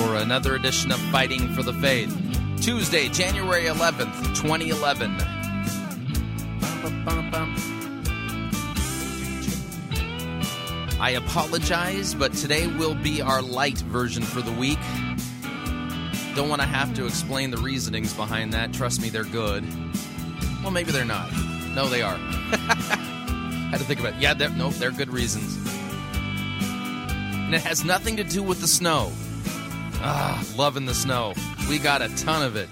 for another edition of Fighting for the Faith. Tuesday, January 11th, 2011. I apologize, but today will be our light version for the week. Don't want to have to explain the reasonings behind that. Trust me, they're good. Well, maybe they're not. No, they are. I had to think about it. Yeah, they're, no, they're good reasons. And it has nothing to do with the snow. Ah, loving the snow. We got a ton of it.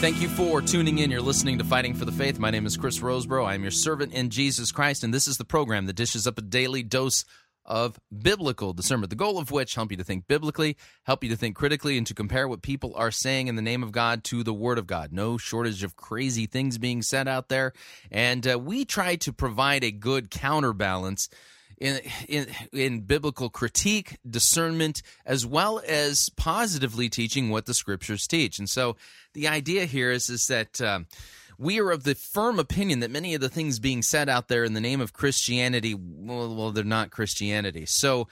Thank you for tuning in. You're listening to Fighting for the Faith. My name is Chris Rosebrough. I am your servant in Jesus Christ, and this is the program that dishes up a daily dose of biblical discernment, the goal of which help you to think biblically, help you to think critically, and to compare what people are saying in the name of God to the Word of God. No shortage of crazy things being said out there, and uh, we try to provide a good counterbalance in, in in biblical critique, discernment, as well as positively teaching what the scriptures teach. And so, the idea here is is that. Um, we are of the firm opinion that many of the things being said out there in the name of Christianity, well, well they're not Christianity. So,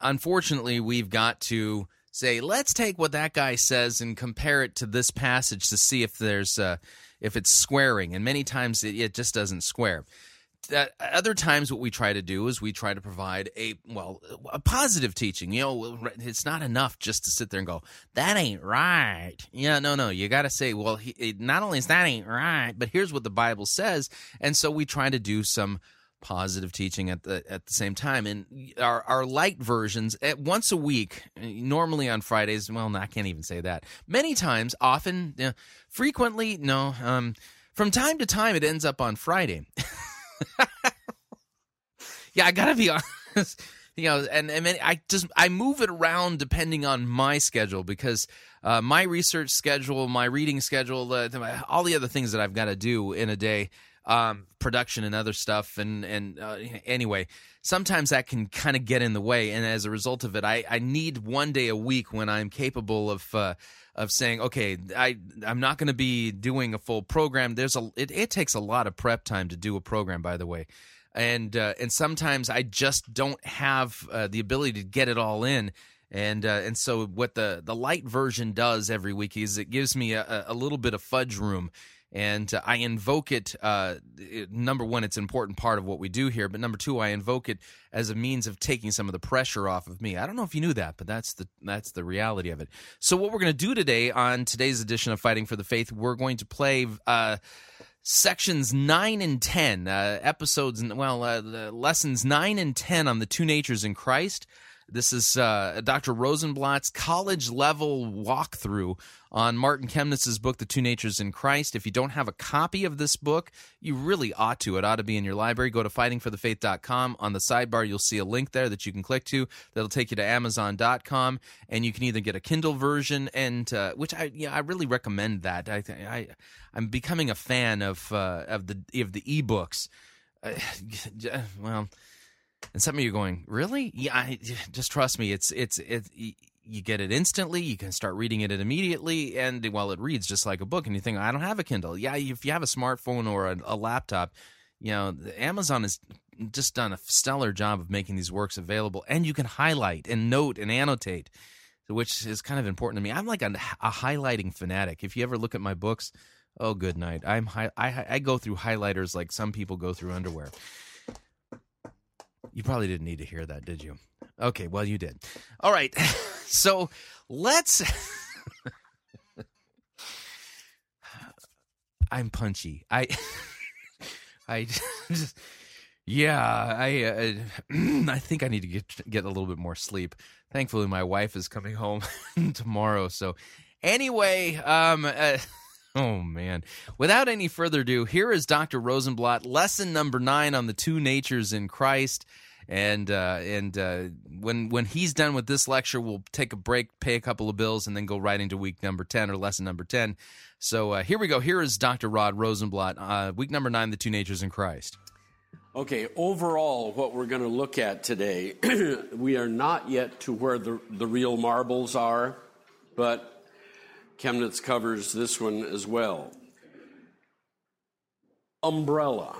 unfortunately, we've got to say, let's take what that guy says and compare it to this passage to see if there's uh, if it's squaring. And many times it, it just doesn't square that uh, other times what we try to do is we try to provide a well a positive teaching you know it's not enough just to sit there and go that ain't right. Yeah no no you got to say well he, not only is that ain't right but here's what the bible says. And so we try to do some positive teaching at the at the same time. And our our light versions at once a week eh, normally on fridays well i can't even say that. Many times often you know, frequently no um from time to time it ends up on friday yeah, I gotta be honest. You know, and, and I just I move it around depending on my schedule because uh, my research schedule, my reading schedule, all the other things that I've got to do in a day, um, production and other stuff, and and uh, anyway, sometimes that can kind of get in the way, and as a result of it, I I need one day a week when I'm capable of uh, of saying, okay, I I'm not going to be doing a full program. There's a it, it takes a lot of prep time to do a program, by the way, and uh, and sometimes I just don't have uh, the ability to get it all in. And uh, and so what the the light version does every week is it gives me a, a little bit of fudge room and uh, I invoke it. Uh, number one, it's an important part of what we do here, but number two, I invoke it as a means of taking some of the pressure off of me. I don't know if you knew that, but that's the that's the reality of it. So, what we're going to do today on today's edition of Fighting for the Faith, we're going to play. Uh, sections 9 and 10 uh, episodes well uh, lessons 9 and 10 on the two natures in christ this is uh, Dr. Rosenbladt's college level walkthrough on Martin Chemnitz' book, The Two Natures in Christ. If you don't have a copy of this book, you really ought to. It ought to be in your library. Go to fightingforthefaith.com. On the sidebar, you'll see a link there that you can click to. That'll take you to amazon.com, and you can either get a Kindle version, and uh, which I yeah I really recommend that. I I I'm becoming a fan of uh, of the of the ebooks. Uh, well and some of you are going, really? Yeah, I, just trust me. It's it's it. You get it instantly. You can start reading it immediately, and well, it reads just like a book. And you think, I don't have a Kindle. Yeah, if you have a smartphone or a, a laptop, you know, Amazon has just done a stellar job of making these works available, and you can highlight and note and annotate, which is kind of important to me. I'm like a, a highlighting fanatic. If you ever look at my books, oh, good night. I'm I, I go through highlighters like some people go through underwear. You probably didn't need to hear that, did you? Okay, well, you did. All right. So let's. I'm punchy. I. I just. Yeah, I. Uh, I think I need to get get a little bit more sleep. Thankfully, my wife is coming home tomorrow. So, anyway, um. Uh, Oh man. Without any further ado, here is Dr. Rosenbladt, lesson number 9 on the two natures in Christ. And uh, and uh, when when he's done with this lecture, we'll take a break, pay a couple of bills, and then go right into week number ten or lesson number ten. So uh, here we go. Here is Dr. Rod Rosenbladt, uh, week number nine, the two natures in Christ. Okay, overall, what we're going to look at today, we are not yet to where the, the real marbles are, but Chemnitz covers this one as well. Umbrella.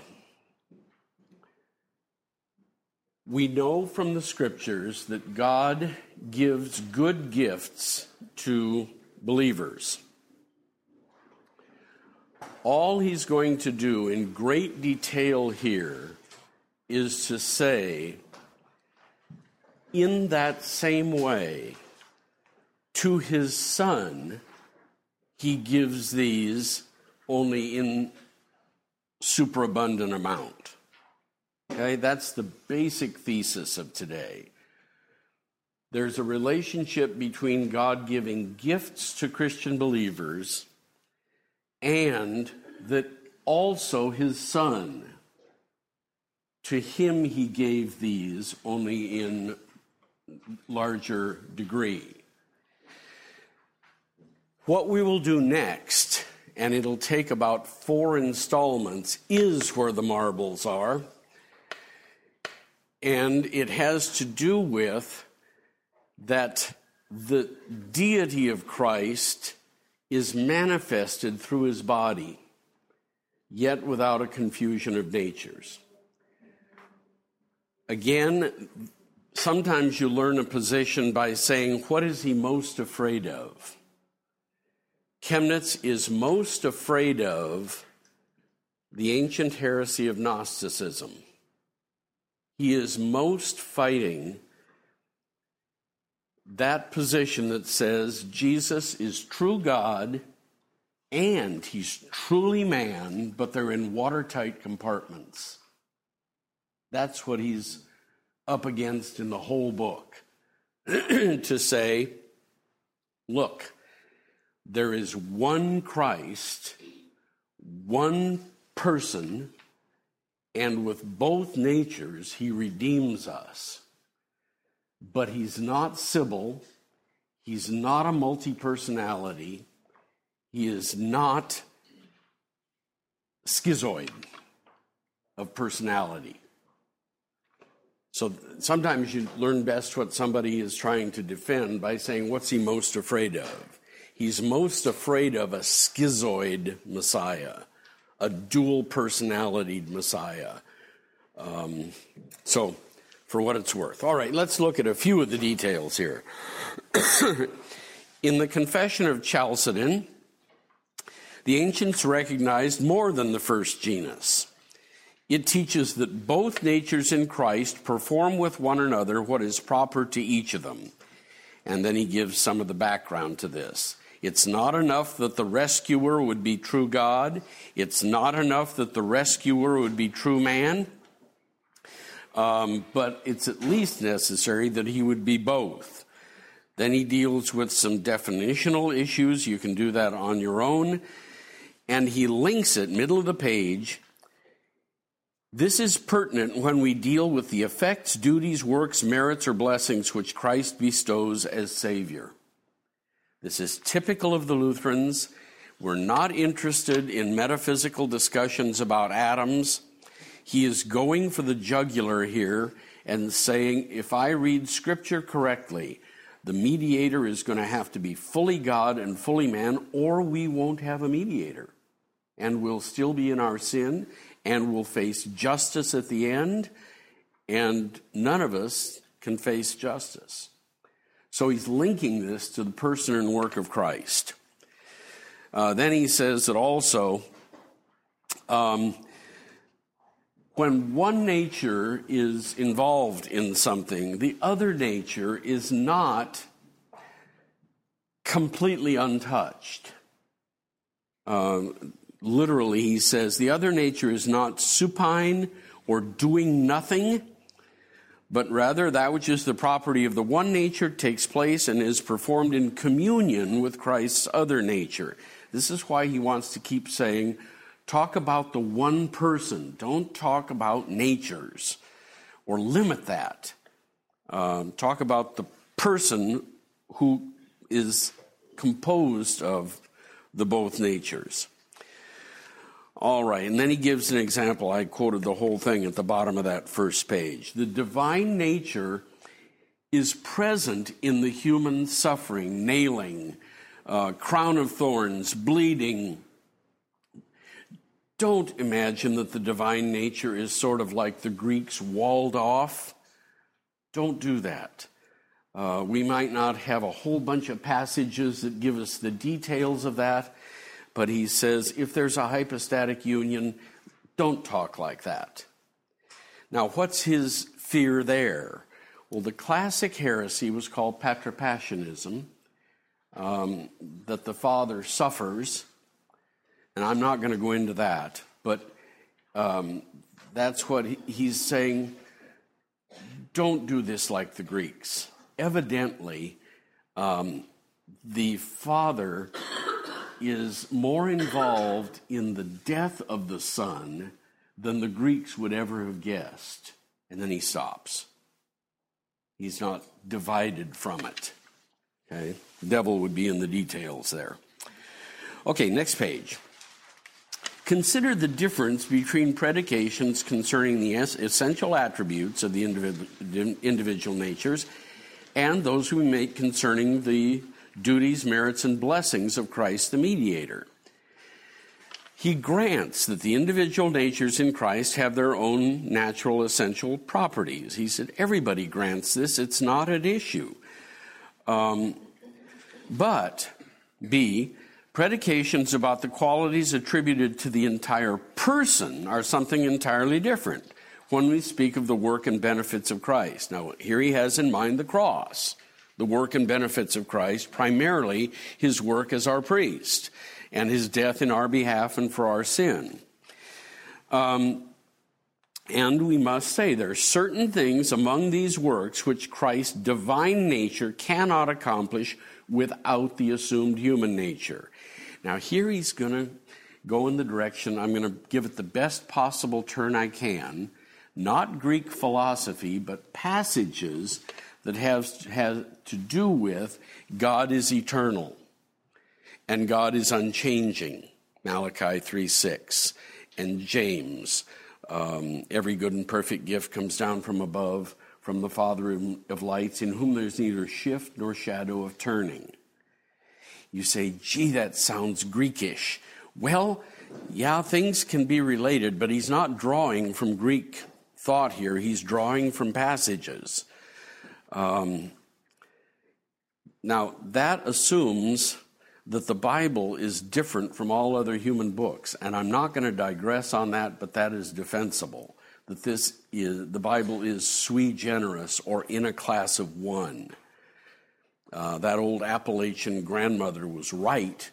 We know from the scriptures that God gives good gifts to believers. All he's going to do in great detail here is to say, in that same way, to his son, he gives these only in superabundant amount. Okay, that's the basic thesis of today. There's a relationship between God giving gifts to Christian believers and that also his son. To him he gave these only in larger degree. What we will do next, and it'll take about four installments, is where the marbles are. And it has to do with that the deity of Christ is manifested through his body, yet without a confusion of natures. Again, sometimes you learn a position by saying, What is he most afraid of? Chemnitz is most afraid of the ancient heresy of Gnosticism. He is most fighting that position that says Jesus is true God and he's truly man, but they're in watertight compartments. That's what he's up against in the whole book. to say, look, there is one Christ, one person and with both natures, he redeems us. But he's not Sybil. He's not a multi personality. He is not schizoid of personality. So sometimes you learn best what somebody is trying to defend by saying, What's he most afraid of? He's most afraid of a schizoid Messiah a dual personality Messiah. Um, so, for what it's worth. All right, let's look at a few of the details here. In the Confession of Chalcedon, the ancients recognized more than the first genus. It teaches that both natures in Christ perform with one another what is proper to each of them. And then he gives some of the background to this. It's not enough that the rescuer would be true God. It's not enough that the rescuer would be true man. Um, but it's at least necessary that he would be both. Then he deals with some definitional issues. You can do that on your own. And he links it, middle of the page. This is pertinent when we deal with the effects, duties, works, merits, or blessings which Christ bestows as Savior. This is typical of the Lutherans. We're not interested in metaphysical discussions about atoms. He is going for the jugular here and saying, if I read scripture correctly, the mediator is going to have to be fully God and fully man, or we won't have a mediator. And we'll still be in our sin, and we'll face justice at the end, and none of us can face justice. So he's linking this to the person and work of Christ. Uh, then he says that also um, when one nature is involved in something, the other nature is not completely untouched. Um, literally, he says, the other nature is not supine or doing nothing, but rather that which is the property of the one nature takes place and is performed in communion with Christ's other nature. This is why he wants to keep saying, talk about the one person, don't talk about natures or limit that. Um, talk about the person who is composed of the both natures. All right, and then he gives an example. I quoted the whole thing at the bottom of that first page. The divine nature is present in the human suffering, nailing, uh, crown of thorns, bleeding. Don't imagine that the divine nature is sort of like the Greeks walled off. Don't do that. Uh, we might not have a whole bunch of passages that give us the details of that, but he says if there's a hypostatic union, don't talk like that. Now, what's his fear there? Well, the classic heresy was called patripassianism, um, that the Father suffers, and I'm not going to go into that, but um, that's what he, he's saying. Don't do this like the Greeks. Evidently, um, the Father is more involved in the death of the Son than the Greeks would ever have guessed. And then he stops. He's not divided from it. Okay? The devil would be in the details there. Okay, next page. Consider the difference between predications concerning the essential attributes of the individual natures and those we make concerning the duties, merits, and blessings of Christ the mediator. He grants that the individual natures in Christ have their own natural essential properties. He said, everybody grants this, it's not an issue. Um, but, B, predications about the qualities attributed to the entire person are something entirely different when we speak of the work and benefits of Christ. Now, here he has in mind the cross the work and benefits of Christ, primarily his work as our priest and his death in our behalf and for our sin. Um, and we must say there are certain things among these works which Christ's divine nature cannot accomplish without the assumed human nature. Now, here he's going to go in the direction, I'm going to give it the best possible turn I can, not Greek philosophy, but passages that has, have to do with God is eternal and God is unchanging. Malachi 3 6 and James. Um, every good and perfect gift comes down from above, from the Father of lights, in whom there's neither shift nor shadow of turning. You say, gee, that sounds Greekish. Well, yeah, things can be related, but he's not drawing from Greek thought here. He's drawing from passages. Um, now, that assumes that the Bible is different from all other human books, and I'm not going to digress on that, but that is defensible. That this is, the Bible is sui generis or in a class of one. Uh, that old Appalachian grandmother was right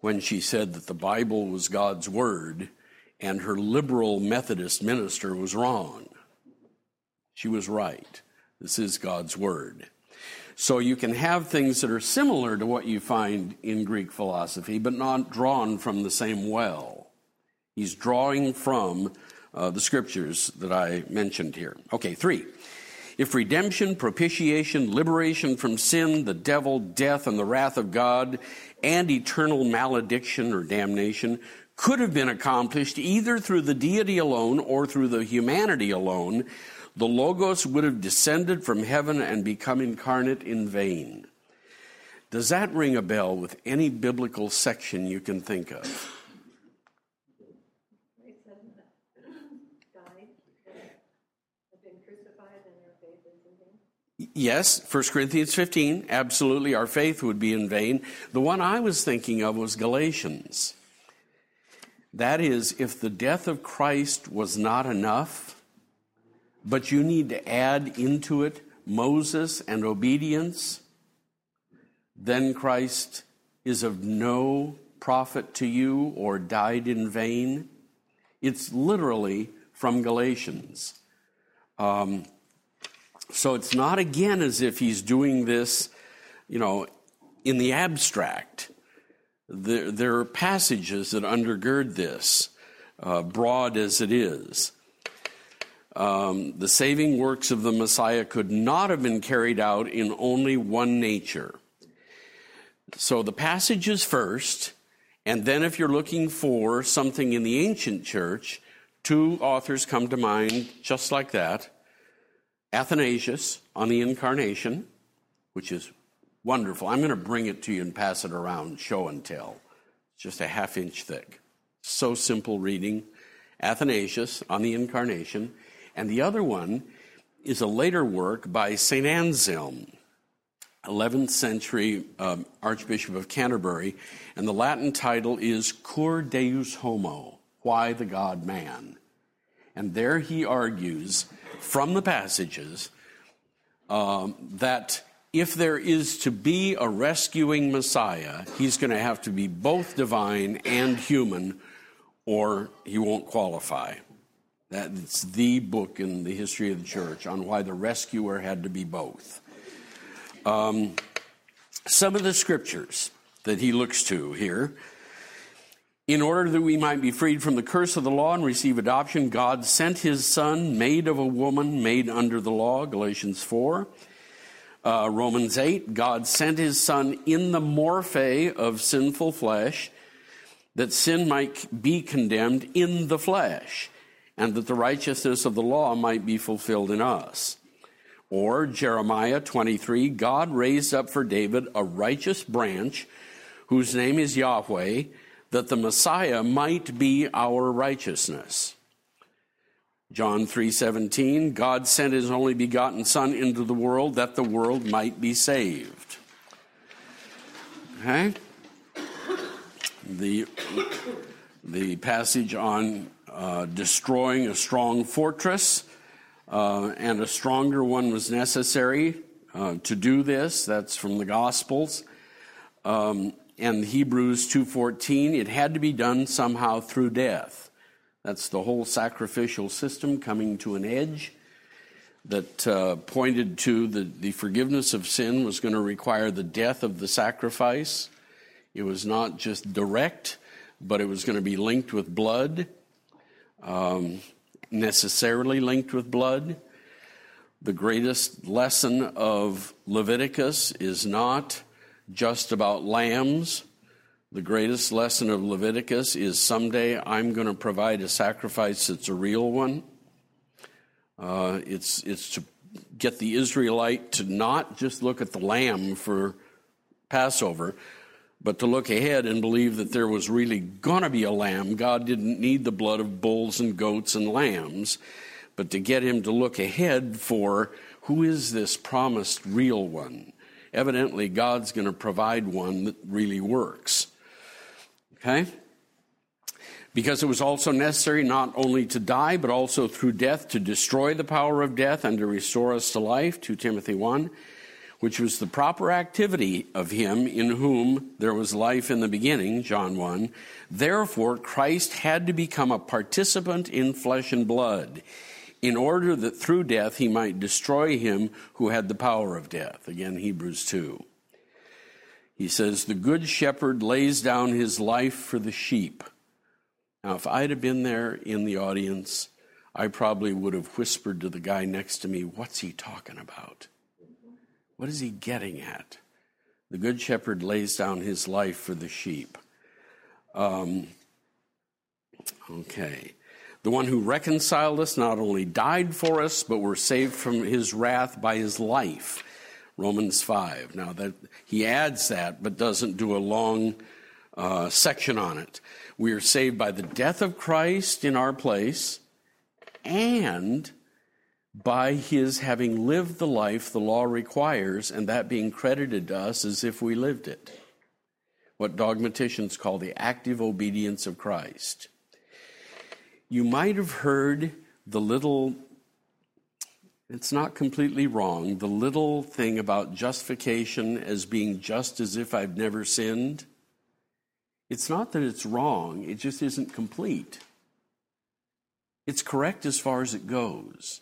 when she said that the Bible was God's Word, and her liberal Methodist minister was wrong. She was right. This is God's Word. So you can have things that are similar to what you find in Greek philosophy, but not drawn from the same well. He's drawing from uh, the scriptures that I mentioned here. Okay, three. If redemption, propitiation, liberation from sin, the devil, death, and the wrath of God, and eternal malediction or damnation could have been accomplished either through the deity alone or through the humanity alone, the Logos would have descended from heaven and become incarnate in vain. Does that ring a bell with any biblical section you can think of? Yes, 1 Corinthians 15, absolutely, our faith would be in vain. The one I was thinking of was Galatians. That is, if the death of Christ was not enough, but you need to add into it Moses and obedience, then Christ is of no profit to you or died in vain. It's literally from Galatians. Um, so it's not again as if he's doing this, you know, in the abstract. There, there are passages that undergird this, uh, broad as it is. Um, the saving works of the Messiah could not have been carried out in only one nature. So the passage is first, and then if you're looking for something in the ancient church, two authors come to mind just like that. Athanasius on the incarnation, which is wonderful. I'm going to bring it to you and pass it around, show and tell. It's just a half inch thick. So simple reading. Athanasius on the incarnation. And the other one is a later work by St. Anselm, 11th century um, Archbishop of Canterbury. And the Latin title is Cur Deus Homo, Why the God Man. And there he argues from the passages um, that if there is to be a rescuing Messiah, he's going to have to be both divine and human, or he won't qualify. That's the book in the history of the church on why the rescuer had to be both. Um, some of the scriptures that he looks to here in order that we might be freed from the curse of the law and receive adoption, God sent his Son, made of a woman, made under the law, Galatians 4. Uh, Romans 8, God sent his Son in the morphe of sinful flesh, that sin might be condemned in the flesh, and that the righteousness of the law might be fulfilled in us. Or Jeremiah 23, God raised up for David a righteous branch, whose name is Yahweh, that the Messiah might be our righteousness. John 3:17 God sent his only begotten son into the world that the world might be saved. Okay? The the passage on uh, destroying a strong fortress uh, and a stronger one was necessary uh, to do this. That's from the Gospels. Um, and Hebrews 2:14, it had to be done somehow through death. That's the whole sacrificial system coming to an edge that uh, pointed to the, the forgiveness of sin was going to require the death of the sacrifice. It was not just direct, but it was going to be linked with blood, um, necessarily linked with blood. The greatest lesson of Leviticus is not just about lambs. The greatest lesson of Leviticus is someday I'm going to provide a sacrifice that's a real one. Uh, it's, it's to get the Israelite to not just look at the lamb for Passover, but to look ahead and believe that there was really going to be a lamb. God didn't need the blood of bulls and goats and lambs, but to get him to look ahead for who is this promised real one? evidently God's going to provide one that really works. Okay? Because it was also necessary not only to die, but also through death to destroy the power of death and to restore us to life, 2 Timothy 1, which was the proper activity of him in whom there was life in the beginning, John 1. Therefore, Christ had to become a participant in flesh and blood in order that through death he might destroy him who had the power of death. Again, Hebrews 2. He says, The good shepherd lays down his life for the sheep. Now, if I'd have been there in the audience, I probably would have whispered to the guy next to me, What's he talking about? What is he getting at? The good shepherd lays down his life for the sheep. Um, okay. The one who reconciled us not only died for us, but were saved from his wrath by his life. Romans 5. Now that he adds that, but doesn't do a long uh, section on it. We are saved by the death of Christ in our place and by his having lived the life the law requires, and that being credited to us as if we lived it. What dogmaticians call the active obedience of Christ. You might have heard the little, it's not completely wrong, the little thing about justification as being just as if I've never sinned. It's not that it's wrong, it just isn't complete. It's correct as far as it goes.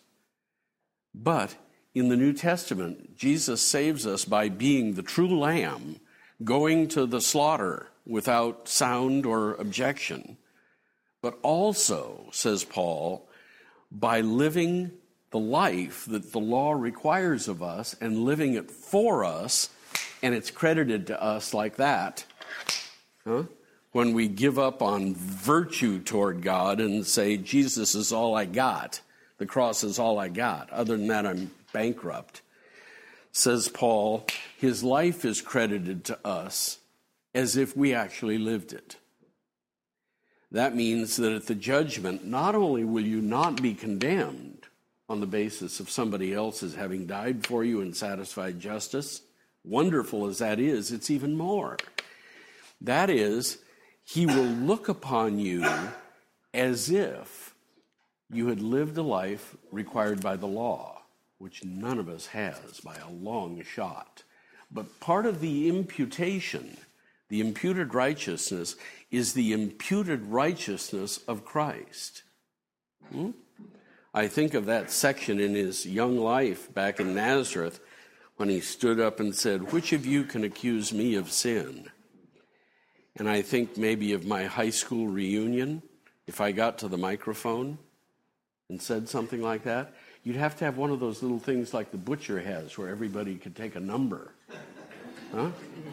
But in the New Testament, Jesus saves us by being the true lamb, going to the slaughter without sound or objection. But also, says Paul, by living the life that the law requires of us and living it for us, and it's credited to us like that. Huh? when we give up on virtue toward God and say, Jesus is all I got, the cross is all I got. Other than that, I'm bankrupt. Says Paul, his life is credited to us as if we actually lived it. That means that at the judgment, not only will you not be condemned on the basis of somebody else's having died for you and satisfied justice, wonderful as that is, it's even more. That is, he will look upon you as if you had lived a life required by the law, which none of us has by a long shot. But part of the imputation, the imputed righteousness, is the imputed righteousness of Christ. Hmm? I think of that section in his young life back in Nazareth when he stood up and said, Which of you can accuse me of sin? And I think maybe of my high school reunion, if I got to the microphone and said something like that, you'd have to have one of those little things like the butcher has where everybody could take a number. Huh?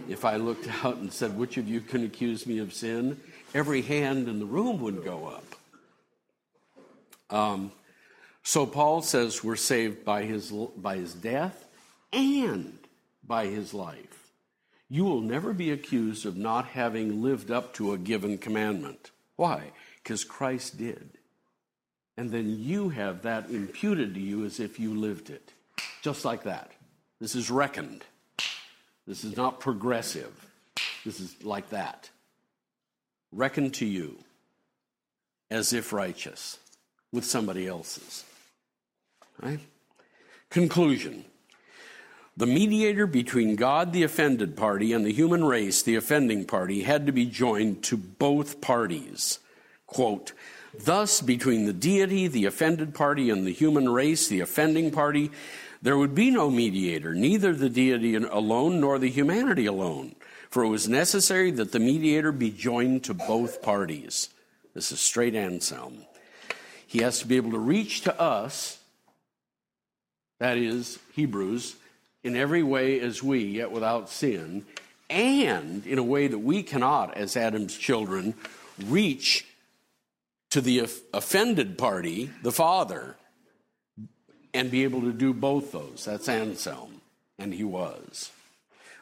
If I looked out and said, Which of you can accuse me of sin? Every hand in the room would go up. Um, so Paul says we're saved by his, by his death and by his life you will never be accused of not having lived up to a given commandment. Why? Because Christ did. And then you have that imputed to you as if you lived it. Just like that. This is reckoned. This is not progressive. This is like that. Reckoned to you as if righteous with somebody else's. Right? Conclusion the mediator between God, the offended party, and the human race, the offending party, had to be joined to both parties. Quote, Thus, between the deity, the offended party, and the human race, the offending party, there would be no mediator, neither the deity alone nor the humanity alone, for it was necessary that the mediator be joined to both parties. This is straight Anselm. He has to be able to reach to us, that is, Hebrews, in every way as we, yet without sin, and in a way that we cannot, as Adam's children, reach to the offended party, the father, and be able to do both those. That's Anselm, and he was.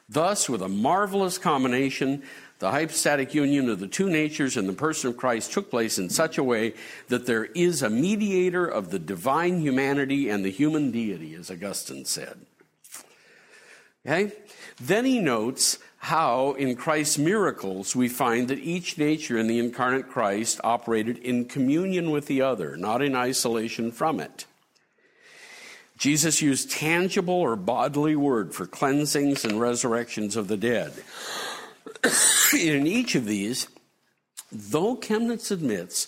Thus, with a marvelous combination, the hypostatic union of the two natures in the person of Christ took place in such a way that there is a mediator of the divine humanity and the human deity, as Augustine said. Okay? Then he notes how in Christ's miracles we find that each nature in the incarnate Christ operated in communion with the other, not in isolation from it. Jesus used tangible or bodily word for cleansings and resurrections of the dead. in each of these, though Chemnitz admits,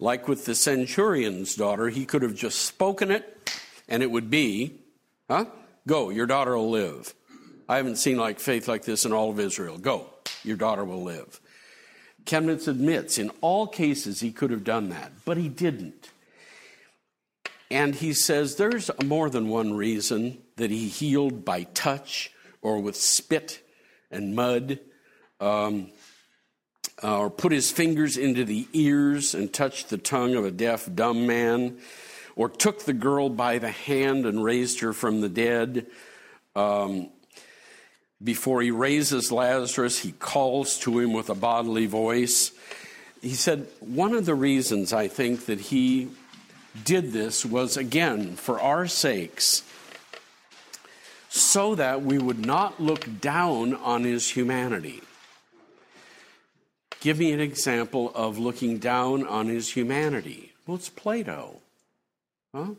like with the centurion's daughter, he could have just spoken it and it would be, huh? Go, your daughter will live. I haven't seen like faith like this in all of Israel. Go, your daughter will live. Chemnitz admits in all cases he could have done that, but he didn't. And he says there's more than one reason that he healed by touch or with spit and mud, um, uh, or put his fingers into the ears and touched the tongue of a deaf, dumb man, or took the girl by the hand and raised her from the dead. Um, before he raises Lazarus, he calls to him with a bodily voice. He said, One of the reasons I think that he did this was, again, for our sakes, so that we would not look down on his humanity. Give me an example of looking down on his humanity. Well, it's Plato. Huh?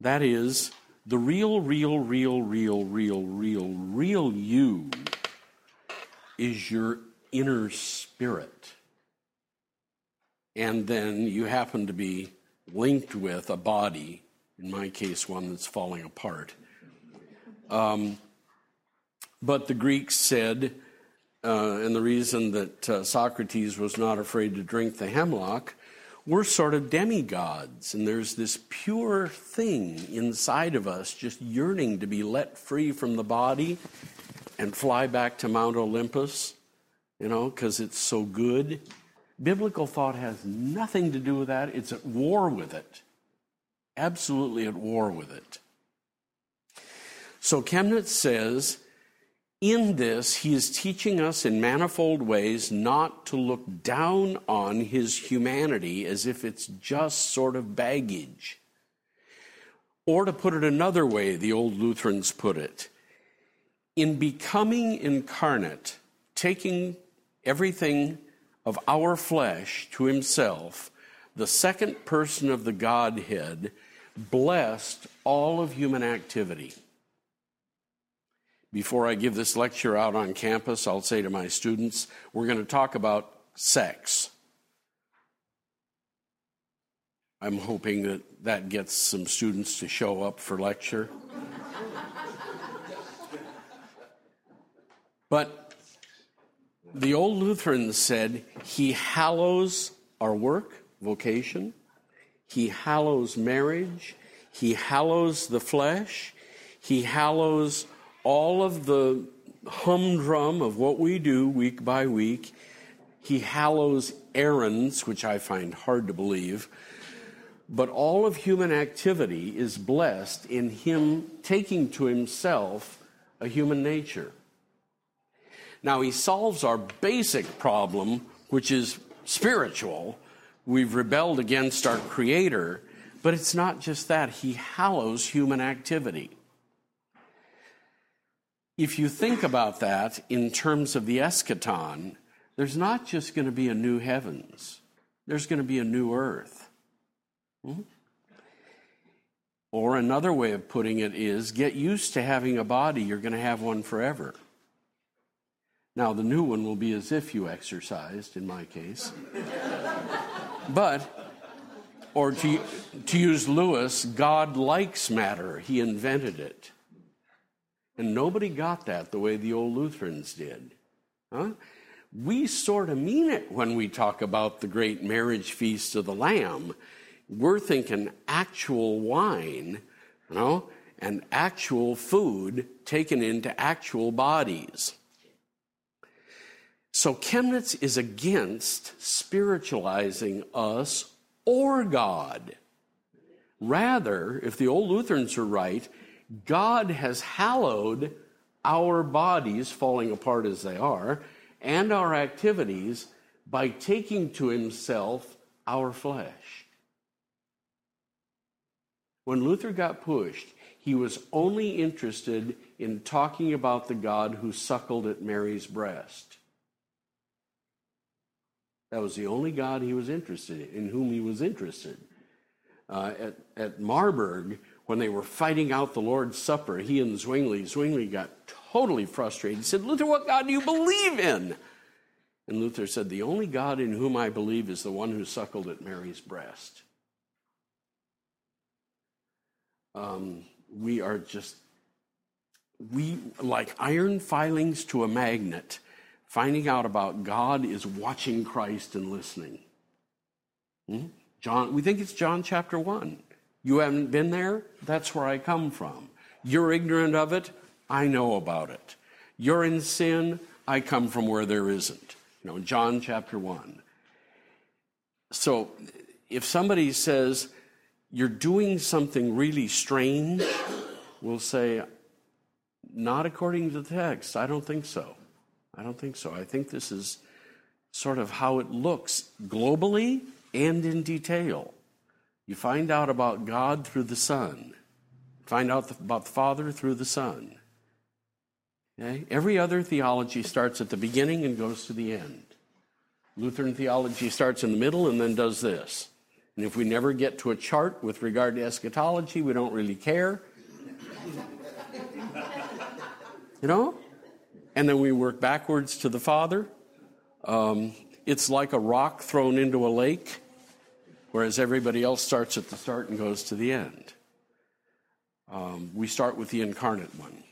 That is, the real, real, real, real, real, real, real you is your inner spirit. And then you happen to be linked with a body, in my case, one that's falling apart. Um, but the Greeks said, uh, and the reason that uh, Socrates was not afraid to drink the hemlock, we're sort of demigods, and there's this pure thing inside of us just yearning to be let free from the body and fly back to Mount Olympus, you know, because it's so good. Biblical thought has nothing to do with that, it's at war with it. Absolutely at war with it. So Chemnitz says, in this, he is teaching us in manifold ways not to look down on his humanity as if it's just sort of baggage. Or to put it another way, the old Lutherans put it, in becoming incarnate, taking everything of our flesh to himself, the second person of the Godhead blessed all of human activity. Before I give this lecture out on campus, I'll say to my students, we're going to talk about sex. I'm hoping that that gets some students to show up for lecture. but the old Lutherans said, He hallows our work, vocation, He hallows marriage, He hallows the flesh, He hallows all of the humdrum of what we do week by week. He hallows errands, which I find hard to believe. But all of human activity is blessed in Him taking to Himself a human nature. Now, He solves our basic problem, which is spiritual. We've rebelled against our Creator, but it's not just that. He hallows human activity if you think about that in terms of the eschaton, there's not just going to be a new heavens, there's going to be a new earth. Hmm? Or another way of putting it is get used to having a body, you're going to have one forever. Now, the new one will be as if you exercised, in my case. but, or to, to use Lewis, God likes matter, He invented it. And nobody got that the way the old Lutherans did. Huh? We sort of mean it when we talk about the great marriage feast of the Lamb. We're thinking actual wine, you know, and actual food taken into actual bodies. So Chemnitz is against spiritualizing us or God. Rather, if the old Lutherans are right, God has hallowed our bodies, falling apart as they are, and our activities by taking to himself our flesh. When Luther got pushed, he was only interested in talking about the God who suckled at Mary's breast. That was the only God he was interested in, in whom he was interested. Uh, at, at Marburg, when they were fighting out the Lord's Supper, he and Zwingli, Zwingli got totally frustrated. He said, Luther, what God do you believe in? And Luther said, The only God in whom I believe is the one who suckled at Mary's breast. Um, we are just, we, like iron filings to a magnet, finding out about God is watching Christ and listening. Hmm? John, we think it's John chapter 1. You haven't been there? That's where I come from. You're ignorant of it? I know about it. You're in sin? I come from where there isn't. You know, John chapter 1. So if somebody says, you're doing something really strange, we'll say, not according to the text. I don't think so. I don't think so. I think this is sort of how it looks globally and in detail. You find out about God through the Son. Find out about the Father through the Son. Okay? Every other theology starts at the beginning and goes to the end. Lutheran theology starts in the middle and then does this. And if we never get to a chart with regard to eschatology, we don't really care. you know? And then we work backwards to the Father. Um, it's like a rock thrown into a lake, whereas everybody else starts at the start and goes to the end. Um, we start with the incarnate one.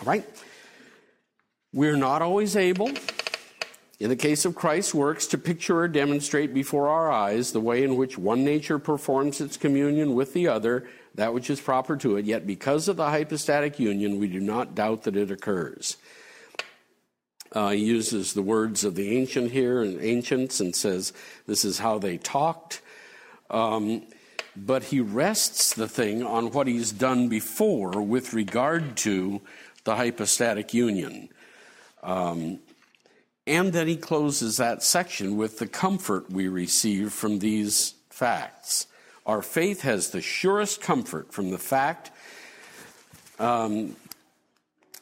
All right? We're not always able, in the case of Christ's works, to picture or demonstrate before our eyes the way in which one nature performs its communion with the other, that which is proper to it. Yet, because of the hypostatic union, we do not doubt that it occurs. Uh, he uses the words of the ancient here and ancients and says this is how they talked. Um, but he rests the thing on what he's done before with regard to the hypostatic union. Um, and then he closes that section with the comfort we receive from these facts. Our faith has the surest comfort from the fact, um,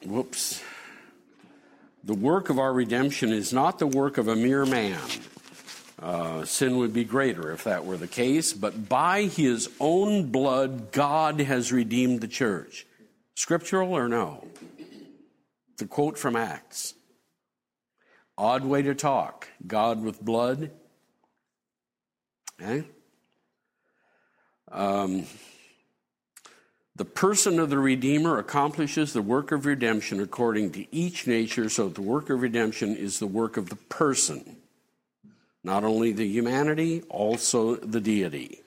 whoops, the work of our redemption is not the work of a mere man. Uh, sin would be greater if that were the case, but by his own blood, God has redeemed the church. Scriptural or no? The quote from Acts. Odd way to talk. God with blood. Okay? Um, the person of the Redeemer accomplishes the work of redemption according to each nature, so the work of redemption is the work of the person, not only the humanity, also the deity.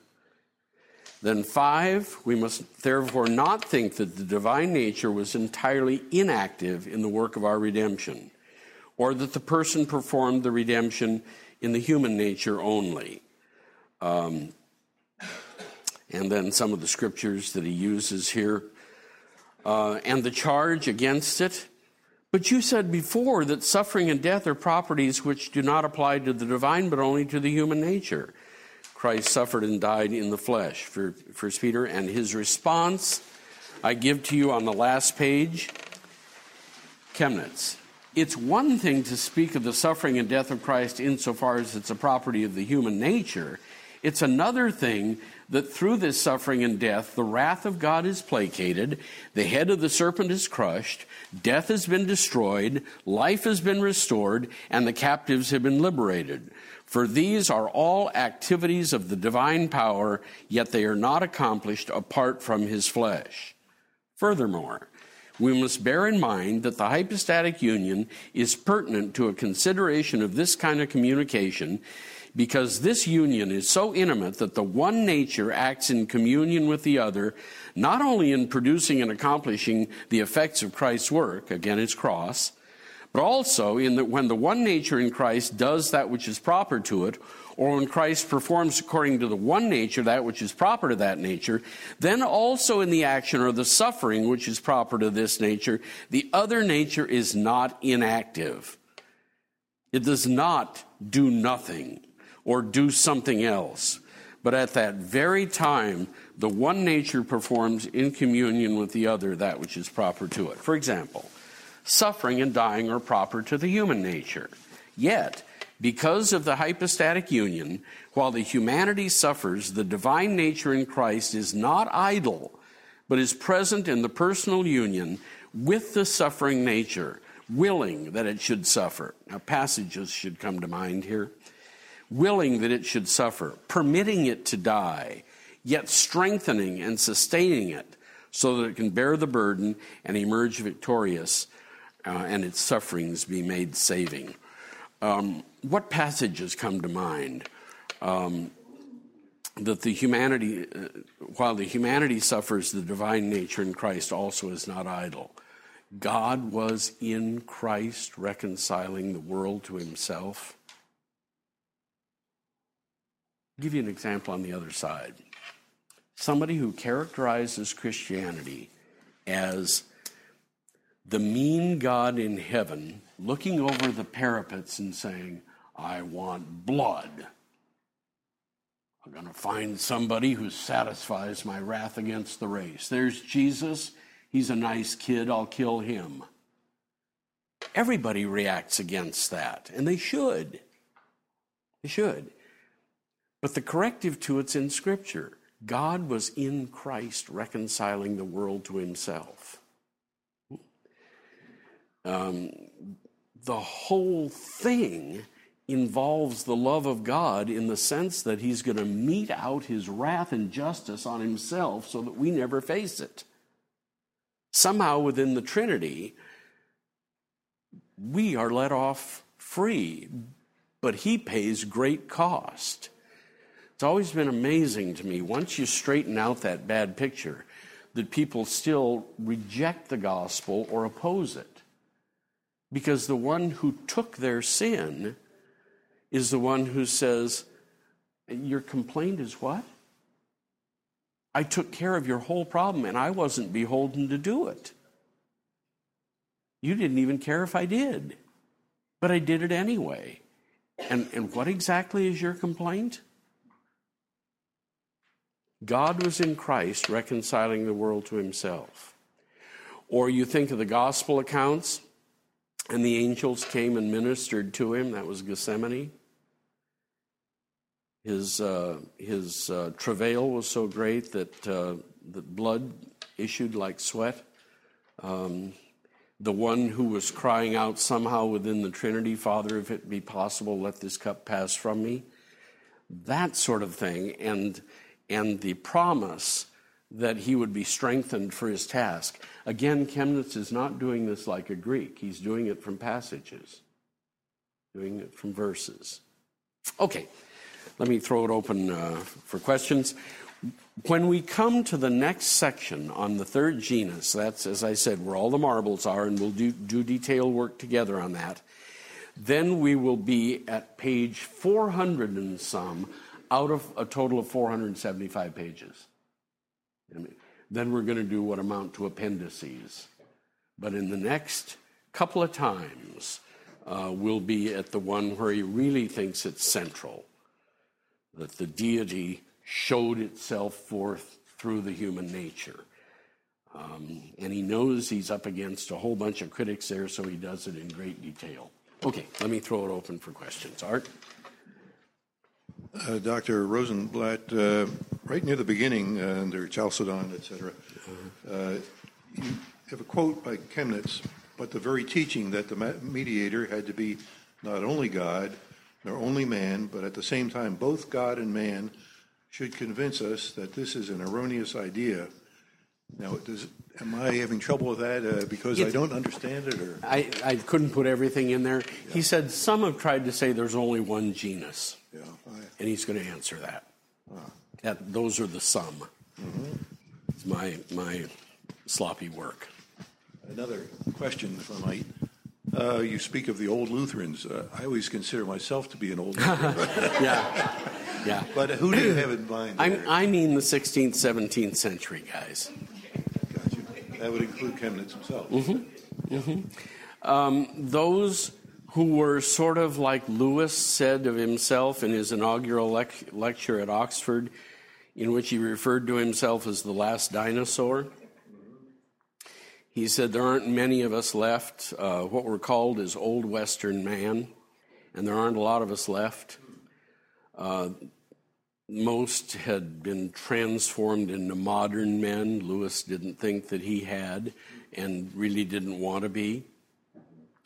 Then, five, we must therefore not think that the divine nature was entirely inactive in the work of our redemption, or that the person performed the redemption in the human nature only. Um, and then some of the scriptures that he uses here, uh, and the charge against it. But you said before that suffering and death are properties which do not apply to the divine, but only to the human nature. Christ suffered and died in the flesh, for First Peter, and his response I give to you on the last page. Chemnitz. It's one thing to speak of the suffering and death of Christ insofar as it's a property of the human nature. It's another thing that through this suffering and death, the wrath of God is placated, the head of the serpent is crushed, death has been destroyed, life has been restored, and the captives have been liberated. For these are all activities of the divine power, yet they are not accomplished apart from his flesh. Furthermore, we must bear in mind that the hypostatic union is pertinent to a consideration of this kind of communication because this union is so intimate that the one nature acts in communion with the other, not only in producing and accomplishing the effects of Christ's work, again, his cross, but also in that when the one nature in Christ does that which is proper to it, or when Christ performs according to the one nature that which is proper to that nature, then also in the action or the suffering which is proper to this nature, the other nature is not inactive. It does not do nothing or do something else. But at that very time, the one nature performs in communion with the other that which is proper to it. For example, suffering and dying are proper to the human nature. Yet, because of the hypostatic union, while the humanity suffers, the divine nature in Christ is not idle, but is present in the personal union with the suffering nature, willing that it should suffer. Now, passages should come to mind here willing that it should suffer, permitting it to die, yet strengthening and sustaining it so that it can bear the burden and emerge victorious uh, and its sufferings be made saving. Um, what passages come to mind? Um, that the humanity, uh, while the humanity suffers, the divine nature in Christ also is not idle. God was in Christ reconciling the world to himself Give you an example on the other side. Somebody who characterizes Christianity as the mean God in heaven looking over the parapets and saying, I want blood. I'm going to find somebody who satisfies my wrath against the race. There's Jesus. He's a nice kid. I'll kill him. Everybody reacts against that, and they should. They should. But the corrective to it's in Scripture. God was in Christ reconciling the world to himself. Um, the whole thing involves the love of God in the sense that he's going to mete out his wrath and justice on himself so that we never face it. Somehow within the Trinity, we are let off free, but he pays great cost. It's always been amazing to me, once you straighten out that bad picture, that people still reject the gospel or oppose it. Because the one who took their sin is the one who says, Your complaint is what? I took care of your whole problem and I wasn't beholden to do it. You didn't even care if I did, but I did it anyway. And, and what exactly is your complaint? God was in Christ reconciling the world to himself. Or you think of the gospel accounts, and the angels came and ministered to him. That was Gethsemane. His, uh, his uh, travail was so great that, uh, that blood issued like sweat. Um, the one who was crying out somehow within the Trinity, Father, if it be possible, let this cup pass from me. That sort of thing. And, and the promise that he would be strengthened for his task. Again, Chemnitz is not doing this like a Greek, he's doing it from passages, doing it from verses. Okay, let me throw it open uh, for questions. When we come to the next section on the third genus, that's, as I said, where all the marbles are, and we'll do, do detailed work together on that, then we will be at page 400 and some out of a total of 475 pages. Then we're going to do what amount to appendices. But in the next couple of times, uh, we'll be at the one where he really thinks it's central that the deity showed itself forth through the human nature. Um, and he knows he's up against a whole bunch of critics there, so he does it in great detail. Okay, let me throw it open for questions. Art? Uh, Dr. Rosenbladt, uh, right near the beginning, uh, under Chalcedon, etc., uh, you have a quote by Chemnitz, but the very teaching that the mediator had to be not only God, nor only man, but at the same time both God and man should convince us that this is an erroneous idea. Now, does, am I having trouble with that uh, because I don't understand it? Or I, I couldn't put everything in there. Yeah. He said some have tried to say there's only one genus, yeah, I, and he's going to answer that. Ah. That those are the sum. Mm-hmm. It's my my sloppy work. Another question, if I might. Uh, you speak of the old Lutherans. Uh, I always consider myself to be an old Lutheran. yeah, yeah. But who do you have in mind? i mean the 16th, 17th century guys. That would include Chemnitz himself. Mm-hmm. Mm-hmm. Um, those who were sort of like Lewis said of himself in his inaugural lecture at Oxford, in which he referred to himself as the last dinosaur. He said, There aren't many of us left. Uh, what we're called is Old Western Man, and there aren't a lot of us left. Uh, most had been transformed into modern men. Lewis didn't think that he had and really didn't want to be.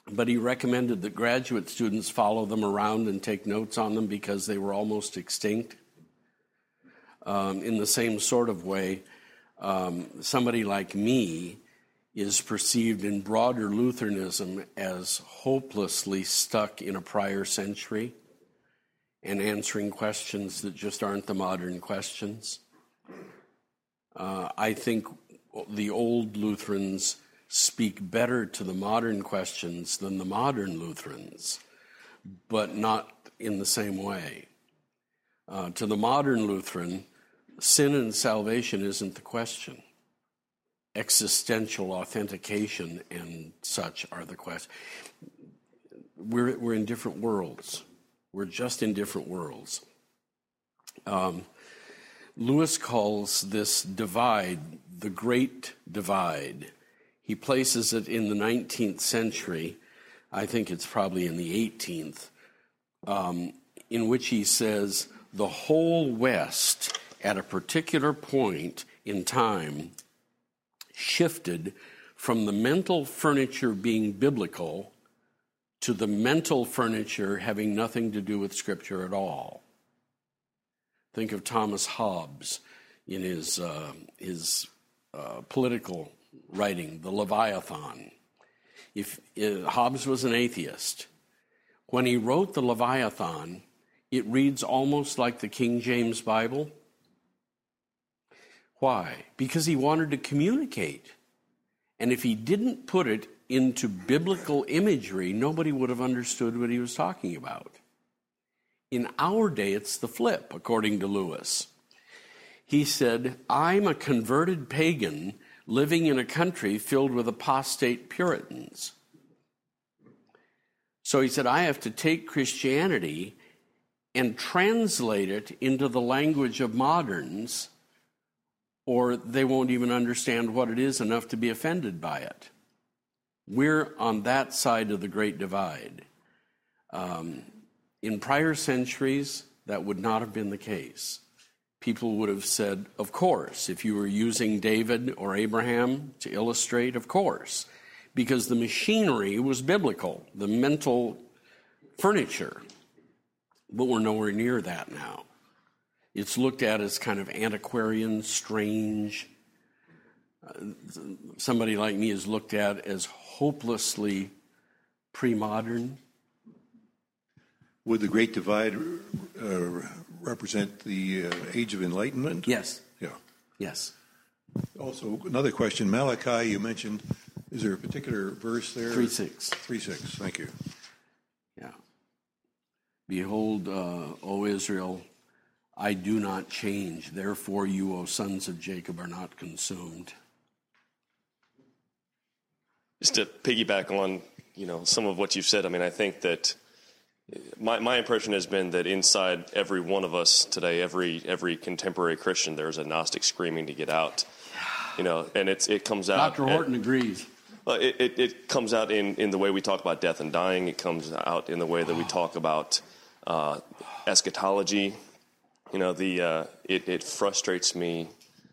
But he recommended that graduate students follow them around and take notes on them because they were almost extinct. Um, in the same sort of way, um, somebody like me is perceived in broader Lutheranism as hopelessly stuck in a prior century and answering questions that just aren't the modern questions. Uh, I think the old Lutherans speak better to the modern questions than the modern Lutherans, but not in the same way. Uh, to the modern Lutheran, sin and salvation isn't the question existential authentication and such are the questions. We're, we're in different worlds. We're just in different worlds. Um, Lewis calls this divide the Great Divide. He places it in the 19th century. I think it's probably in the 18th, um, in which he says the whole West at a particular point in time shifted from the mental furniture being biblical to the mental furniture having nothing to do with Scripture at all. Think of Thomas Hobbes in his, uh, his uh, political writing, The Leviathan. If uh, Hobbes was an atheist, when he wrote the Leviathan, it reads almost like the King James Bible. Why? Because he wanted to communicate. And if he didn't put it into biblical imagery, nobody would have understood what he was talking about. In our day, it's the flip, according to Lewis. He said, I'm a converted pagan living in a country filled with apostate Puritans. So he said, I have to take Christianity and translate it into the language of moderns, or they won't even understand what it is enough to be offended by it. We're on that side of the great divide. Um, in prior centuries, that would not have been the case. People would have said, of course, if you were using David or Abraham to illustrate, of course, because the machinery was biblical, the mental furniture. But we're nowhere near that now. It's looked at as kind of antiquarian, strange. Somebody like me is looked at as hopelessly pre modern. Would the Great Divide uh, represent the uh, Age of Enlightenment? Yes. Yeah. Yes. Also, another question. Malachi, you mentioned, is there a particular verse there? 3 6. 3 6. Thank you. Yeah. Behold, uh, O Israel, I do not change. Therefore, you, O sons of Jacob, are not consumed. Just to piggyback on, you know, some of what you've said, I mean, I think that my, my impression has been that inside every one of us today, every every contemporary Christian, there's a Gnostic screaming to get out. You know, and it's it comes out. Dr. Horton at, agrees. Well, it, it, it, comes out in, in the way we talk about death and dying. It comes out in the way that we talk about uh, eschatology. You know, the uh, it, it frustrates me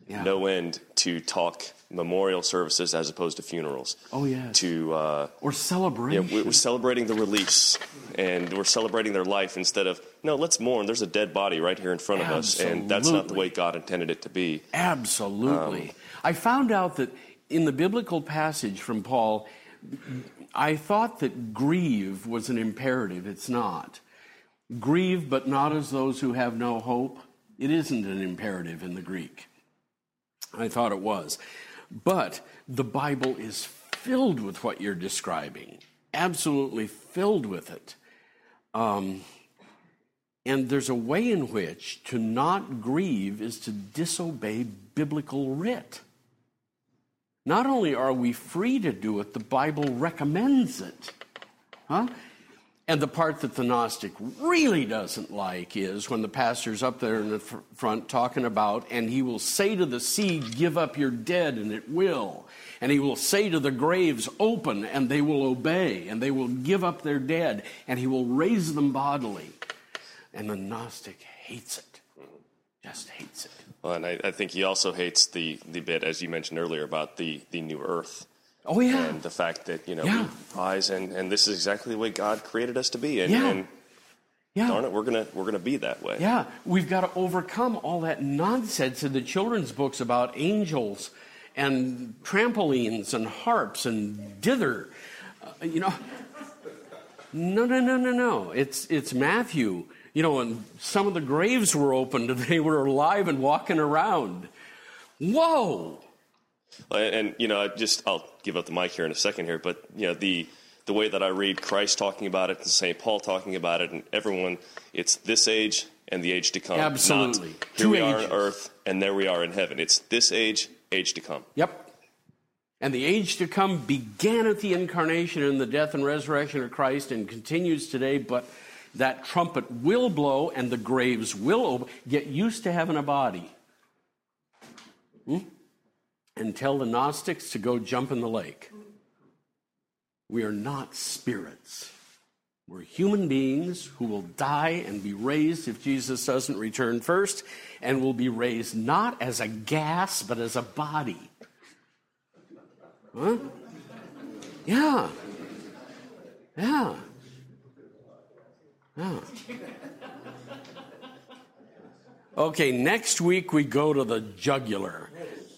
Yeah. no end to talk memorial services as opposed to funerals. Oh, yes. To uh, Or yeah, celebration. we- we're celebrating the release, and we're celebrating their life instead of no. Let's mourn. There's a dead body right here in front of us, and that's not the way God intended it to be. Absolutely. I found out that in the biblical passage from Paul, I thought that grieve was an imperative. It's not. Grieve, but not as those who have no hope. It isn't an imperative in the Greek. I thought it was. But the Bible is filled with what you're describing, absolutely filled with it. Um, and there's a way in which to not grieve is to disobey biblical writ. Not only are we free to do it, the Bible recommends it. Huh? And the part that the Gnostic really doesn't like is when the pastor's up there in the fr- front talking about, and he will say to the sea, Give up your dead, and it will. And he will say to the graves, Open, and they will obey, and they will give up their dead, and he will raise them bodily. And the Gnostic hates it, just hates it. Well, and I, I think he also hates the the bit as you mentioned earlier about the the new earth Oh, yeah. and the fact that you know Yeah. rise and and this is exactly the way God created us to be, and, Yeah. and yeah. darn it, we're gonna we're gonna be that way. Yeah, we've got to overcome all that nonsense in the children's books about angels and trampolines and harps and dither. Uh, you know, no, no, no, no, no. It's it's Matthew. You know, and some of the graves were opened and they were alive and walking around. Whoa! And, you know, I just I'll give up the mic here in a second here, but you know the the way that I read Christ talking about it and St. Paul talking about it, and everyone, it's this age and the age to come. not Absolutely. here Two we are on earth and there we are in heaven. It's this age, age to come. Yep. And the age to come began at the incarnation and the death and resurrection of Christ and continues today, but that trumpet will blow and the graves will open. Get used to having a body. Hmm? And tell the Gnostics to go jump in the lake. We are not spirits. We're human beings who will die and be raised if Jesus doesn't return first, and will be raised not as a gas, but as a body. Huh? Yeah. Yeah. Yeah. Okay, next week we go to the jugular.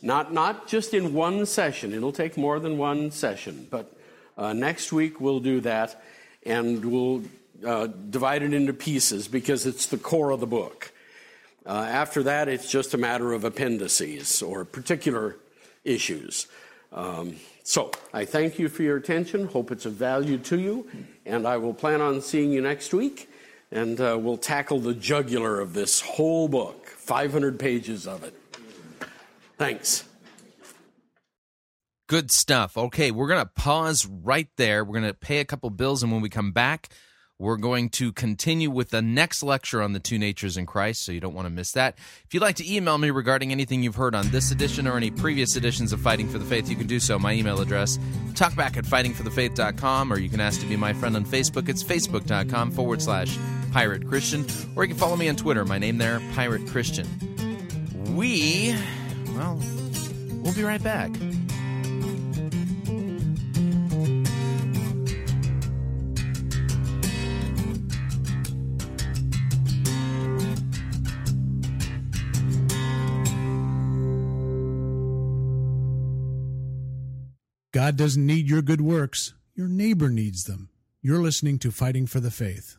Not, not just in one session, it'll take more than one session, but uh, next week we'll do that and we'll uh, divide it into pieces because it's the core of the book. Uh, after that, it's just a matter of appendices or particular issues. Um, so I thank you for your attention. Hope it's of value to you, and I will plan on seeing you next week. And uh, we'll tackle the jugular of this whole book, 500 pages of it. Thanks. Good stuff. Okay, we're going to pause right there. We're going to pay a couple bills, and when we come back, we're going to continue with the next lecture on the two natures in Christ, so you don't want to miss that. If you'd like to email me regarding anything you've heard on this edition or any previous editions of Fighting for the Faith, you can do so. My email address, talkback at fightingforthefaith.com, or you can ask to be my friend on Facebook. It's facebook.com forward slash pirate Christian, or you can follow me on Twitter. My name there, Pirate Christian. We, well, we'll be right back. God doesn't need your good works, your neighbor needs them. You're listening to Fighting for the Faith.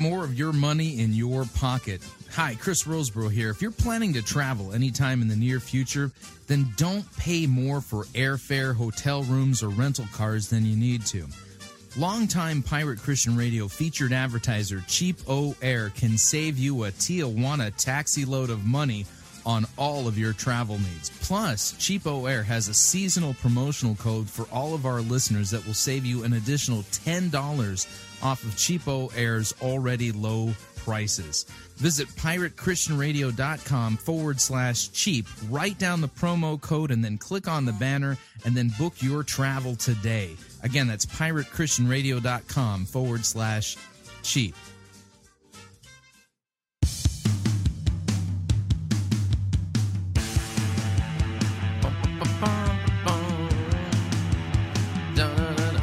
More of your money in your pocket. Hi, Chris Rosebrough here. If you're planning to travel anytime in the near future, then don't pay more for airfare, hotel rooms, or rental cars than you need to. Longtime Pirate Christian Radio featured advertiser Cheap O Air can save you a Tijuana taxi load of money on all of your travel needs. Plus, CheapOair has a seasonal promotional code for all of our listeners that will save you an additional $10 off of CheapOair's already low prices. Visit piratechristianradio.com forward slash cheap. Write down the promo code and then click on the banner and then book your travel today. Again, that's piratechristianradio.com forward slash cheap.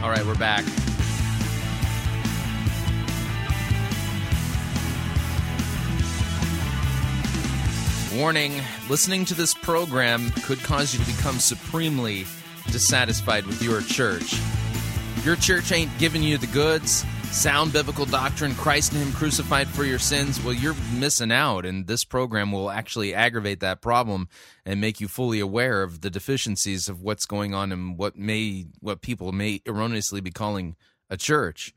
All right, we're back. Warning listening to this program could cause you to become supremely dissatisfied with your church. Your church ain't giving you the goods, sound biblical doctrine, Christ and Him crucified for your sins. Well, you're missing out, and this program will actually aggravate that problem and make you fully aware of the deficiencies of what's going on and what may what people may erroneously be calling a church.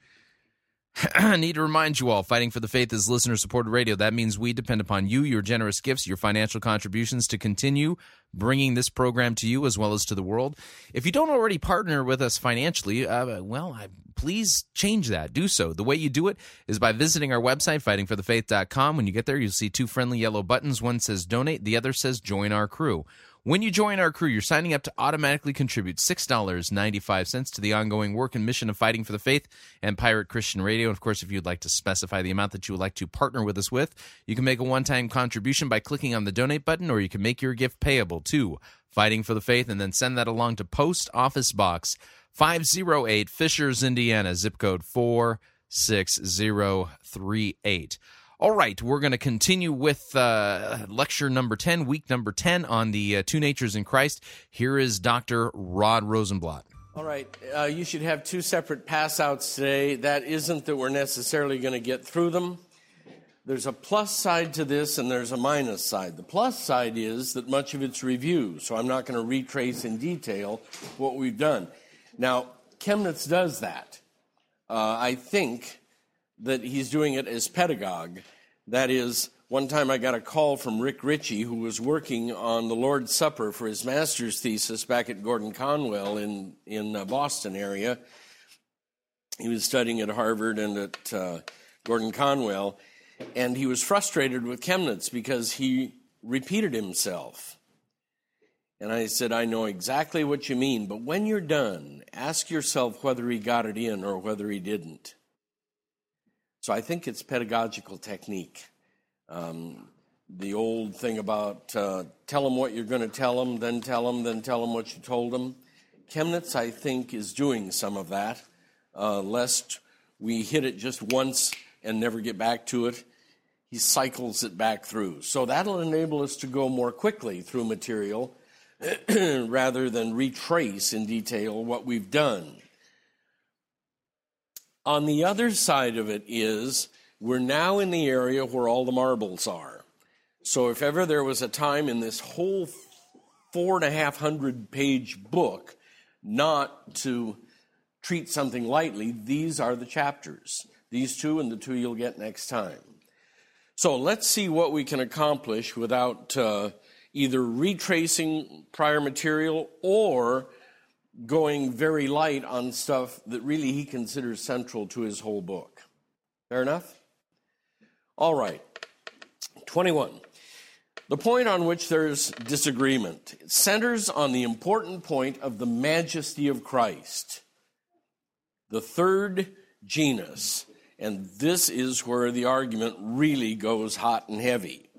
I need to remind you all Fighting for the Faith is listener supported radio. That means we depend upon you, your generous gifts, your financial contributions to continue bringing this program to you as well as to the world. If you don't already partner with us financially, uh, well, I, please change that. Do so. The way you do it is by visiting our website, fightingforthefaith.com. When you get there, you'll see two friendly yellow buttons. One says donate, the other says join our crew. When you join our crew, you're signing up to automatically contribute $6.95 to the ongoing work and mission of Fighting for the Faith and Pirate Christian Radio. And of course, if you'd like to specify the amount that you would like to partner with us with, you can make a one time contribution by clicking on the donate button, or you can make your gift payable to Fighting for the Faith and then send that along to Post Office Box 508 Fishers, Indiana, zip code 46038. All right, we're going to continue with uh, lecture number 10, week number 10 on the uh, two natures in Christ. Here is Dr. Rod Rosenbladt. All right, uh, you should have two separate pass outs today. That isn't that we're necessarily going to get through them, there's a plus side to this and there's a minus side. The plus side is that much of it's review, so I'm not going to retrace in detail what we've done. Now, Chemnitz does that. Uh, I think that he's doing it as pedagogue. That is, one time I got a call from Rick Ritchie, who was working on the Lord's Supper for his master's thesis back at Gordon Conwell in, in uh, Boston area. He was studying at Harvard and at uh, Gordon Conwell, and he was frustrated with Chemnitz because he repeated himself. And I said, I know exactly what you mean, but when you're done, ask yourself whether he got it in or whether he didn't. So I think it's pedagogical technique. Um, the old thing about uh, tell them what you're going to tell them, then tell them, then tell them what you told them. Chemnitz, I think, is doing some of that, uh, lest we hit it just once and never get back to it. He cycles it back through. So that'll enable us to go more quickly through material rather than retrace in detail what we've done. On the other side of it is we're now in the area where all the marbles are. So if ever there was a time in this whole four and a half hundred page book not to treat something lightly, these are the chapters. These two and the two you'll get next time. So let's see what we can accomplish without uh, either retracing prior material or going very light on stuff that really he considers central to his whole book. Fair enough? All right. 21. The point on which there's disagreement centers on the important point of the majesty of Christ, the third genus. And this is where the argument really goes hot and heavy.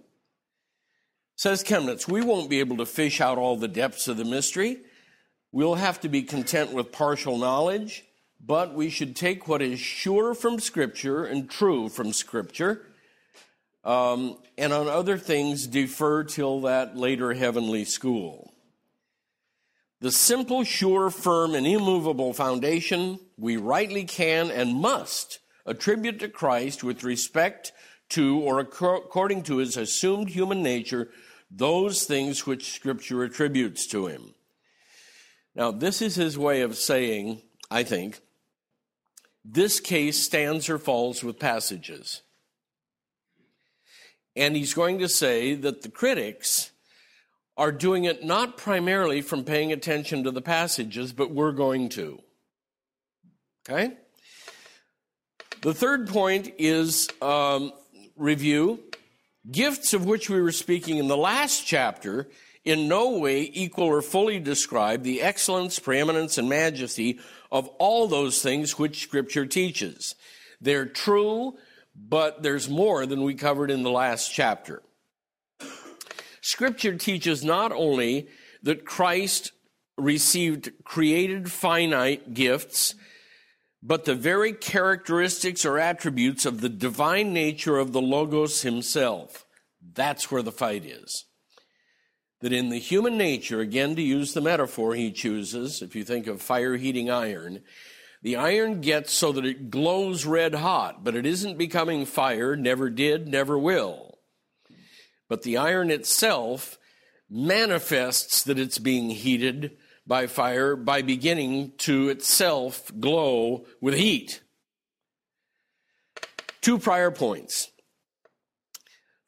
Says Chemnitz, we won't be able to fish out all the depths of the mystery. We'll have to be content with partial knowledge, but we should take what is sure from Scripture and true from Scripture um, and on other things defer till that later heavenly school. The simple, sure, firm, and immovable foundation we rightly can and must attribute to Christ with respect to or according to his assumed human nature those things which Scripture attributes to him. Now, this is his way of saying, I think, this case stands or falls with passages. And he's going to say that the critics are doing it not primarily from paying attention to the passages, but we're going to. Okay? The third point is um, review. Gifts of which we were speaking in the last chapter in no way equal or fully describe the excellence, preeminence, and majesty of all those things which Scripture teaches. They're true, but there's more than we covered in the last chapter. Scripture teaches not only that Christ received created finite gifts, but the very characteristics or attributes of the divine nature of the Logos himself. That's where the fight is. That in the human nature, again to use the metaphor he chooses, if you think of fire heating iron, the iron gets so that it glows red hot, but it isn't becoming fire, never did, never will. But the iron itself manifests that it's being heated by fire by beginning to itself glow with heat. Two prior points.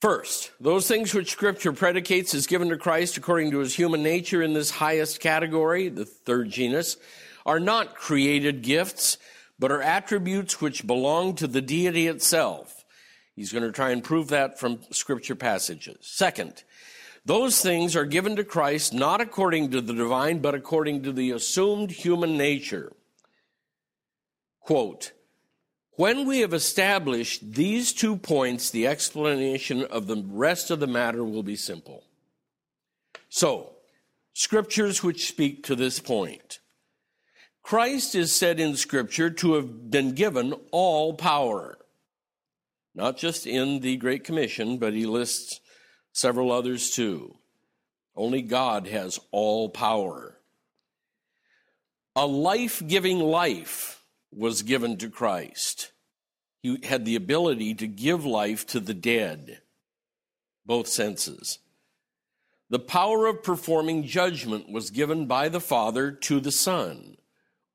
First, those things which Scripture predicates as given to Christ according to his human nature in this highest category, the third genus, are not created gifts, but are attributes which belong to the deity itself. He's going to try and prove that from scripture passages. Second, those things are given to Christ not according to the divine, but according to the assumed human nature. Quote, when we have established these two points, the explanation of the rest of the matter will be simple. So, scriptures which speak to this point. Christ is said in Scripture to have been given all power. Not just in the Great Commission, but he lists several others too. Only God has all power. A life giving life was given to Christ. He had the ability to give life to the dead, both senses. The power of performing judgment was given by the Father to the Son.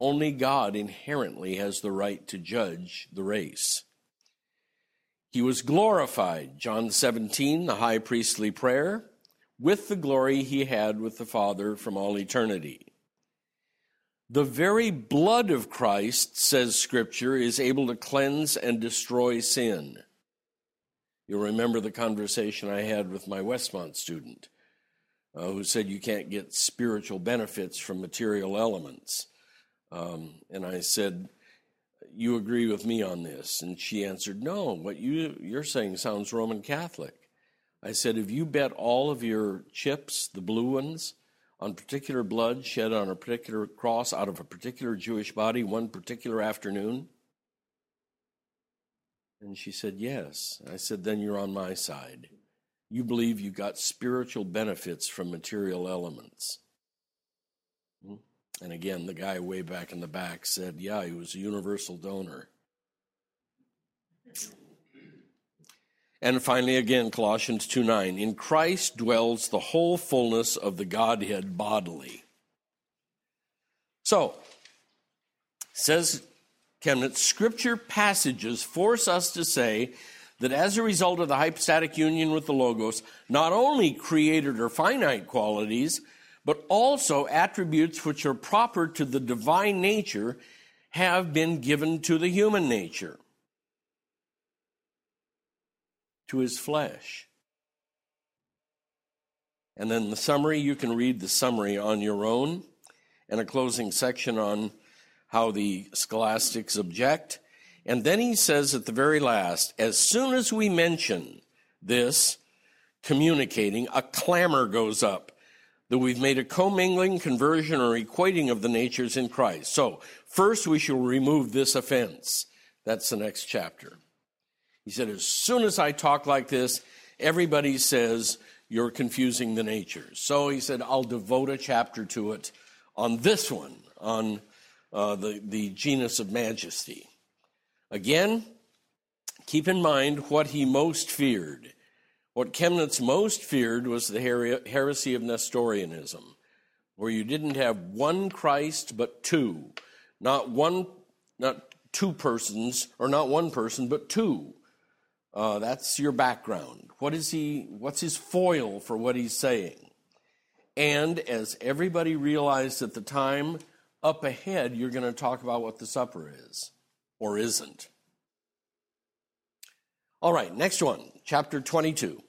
Only God inherently has the right to judge the race. He was glorified, John 17, the high priestly prayer, with the glory he had with the Father from all eternity. The very blood of Christ, says Scripture, is able to cleanse and destroy sin. You'll remember the conversation I had with my Westmont student uh, who said you can't get spiritual benefits from material elements. Um, and I said, You agree with me on this? And she answered, No, what you, you're saying sounds Roman Catholic. I said, If you bet all of your chips, the blue ones, on particular blood shed on a particular cross out of a particular Jewish body one particular afternoon? And she said, Yes. I said, Then you're on my side. You believe you got spiritual benefits from material elements. Hmm? And again, the guy way back in the back said, Yeah, he was a universal donor. And finally, again, Colossians 2 9. In Christ dwells the whole fullness of the Godhead bodily. So, says Chemnitz, scripture passages force us to say that as a result of the hypostatic union with the Logos, not only created or finite qualities, but also attributes which are proper to the divine nature have been given to the human nature to his flesh. And then the summary, you can read the summary on your own, and a closing section on how the scholastics object. And then he says at the very last, as soon as we mention this, communicating, a clamor goes up that we've made a commingling, conversion, or equating of the natures in Christ. So, first we shall remove this offense. That's the next chapter. He said, As soon as I talk like this, everybody says you're confusing the natures. So he said, I'll devote a chapter to it on this one, on uh, the, the genus of majesty. Again, keep in mind what he most feared. What Chemnitz most feared was the heresy of Nestorianism, where you didn't have one Christ but two, not one, not two persons, or not one person but two. Uh, that's your background. What is he? What's his foil for what he's saying? And as everybody realized at the time, up ahead you're going to talk about what the supper is or isn't. All right, next one, chapter 22.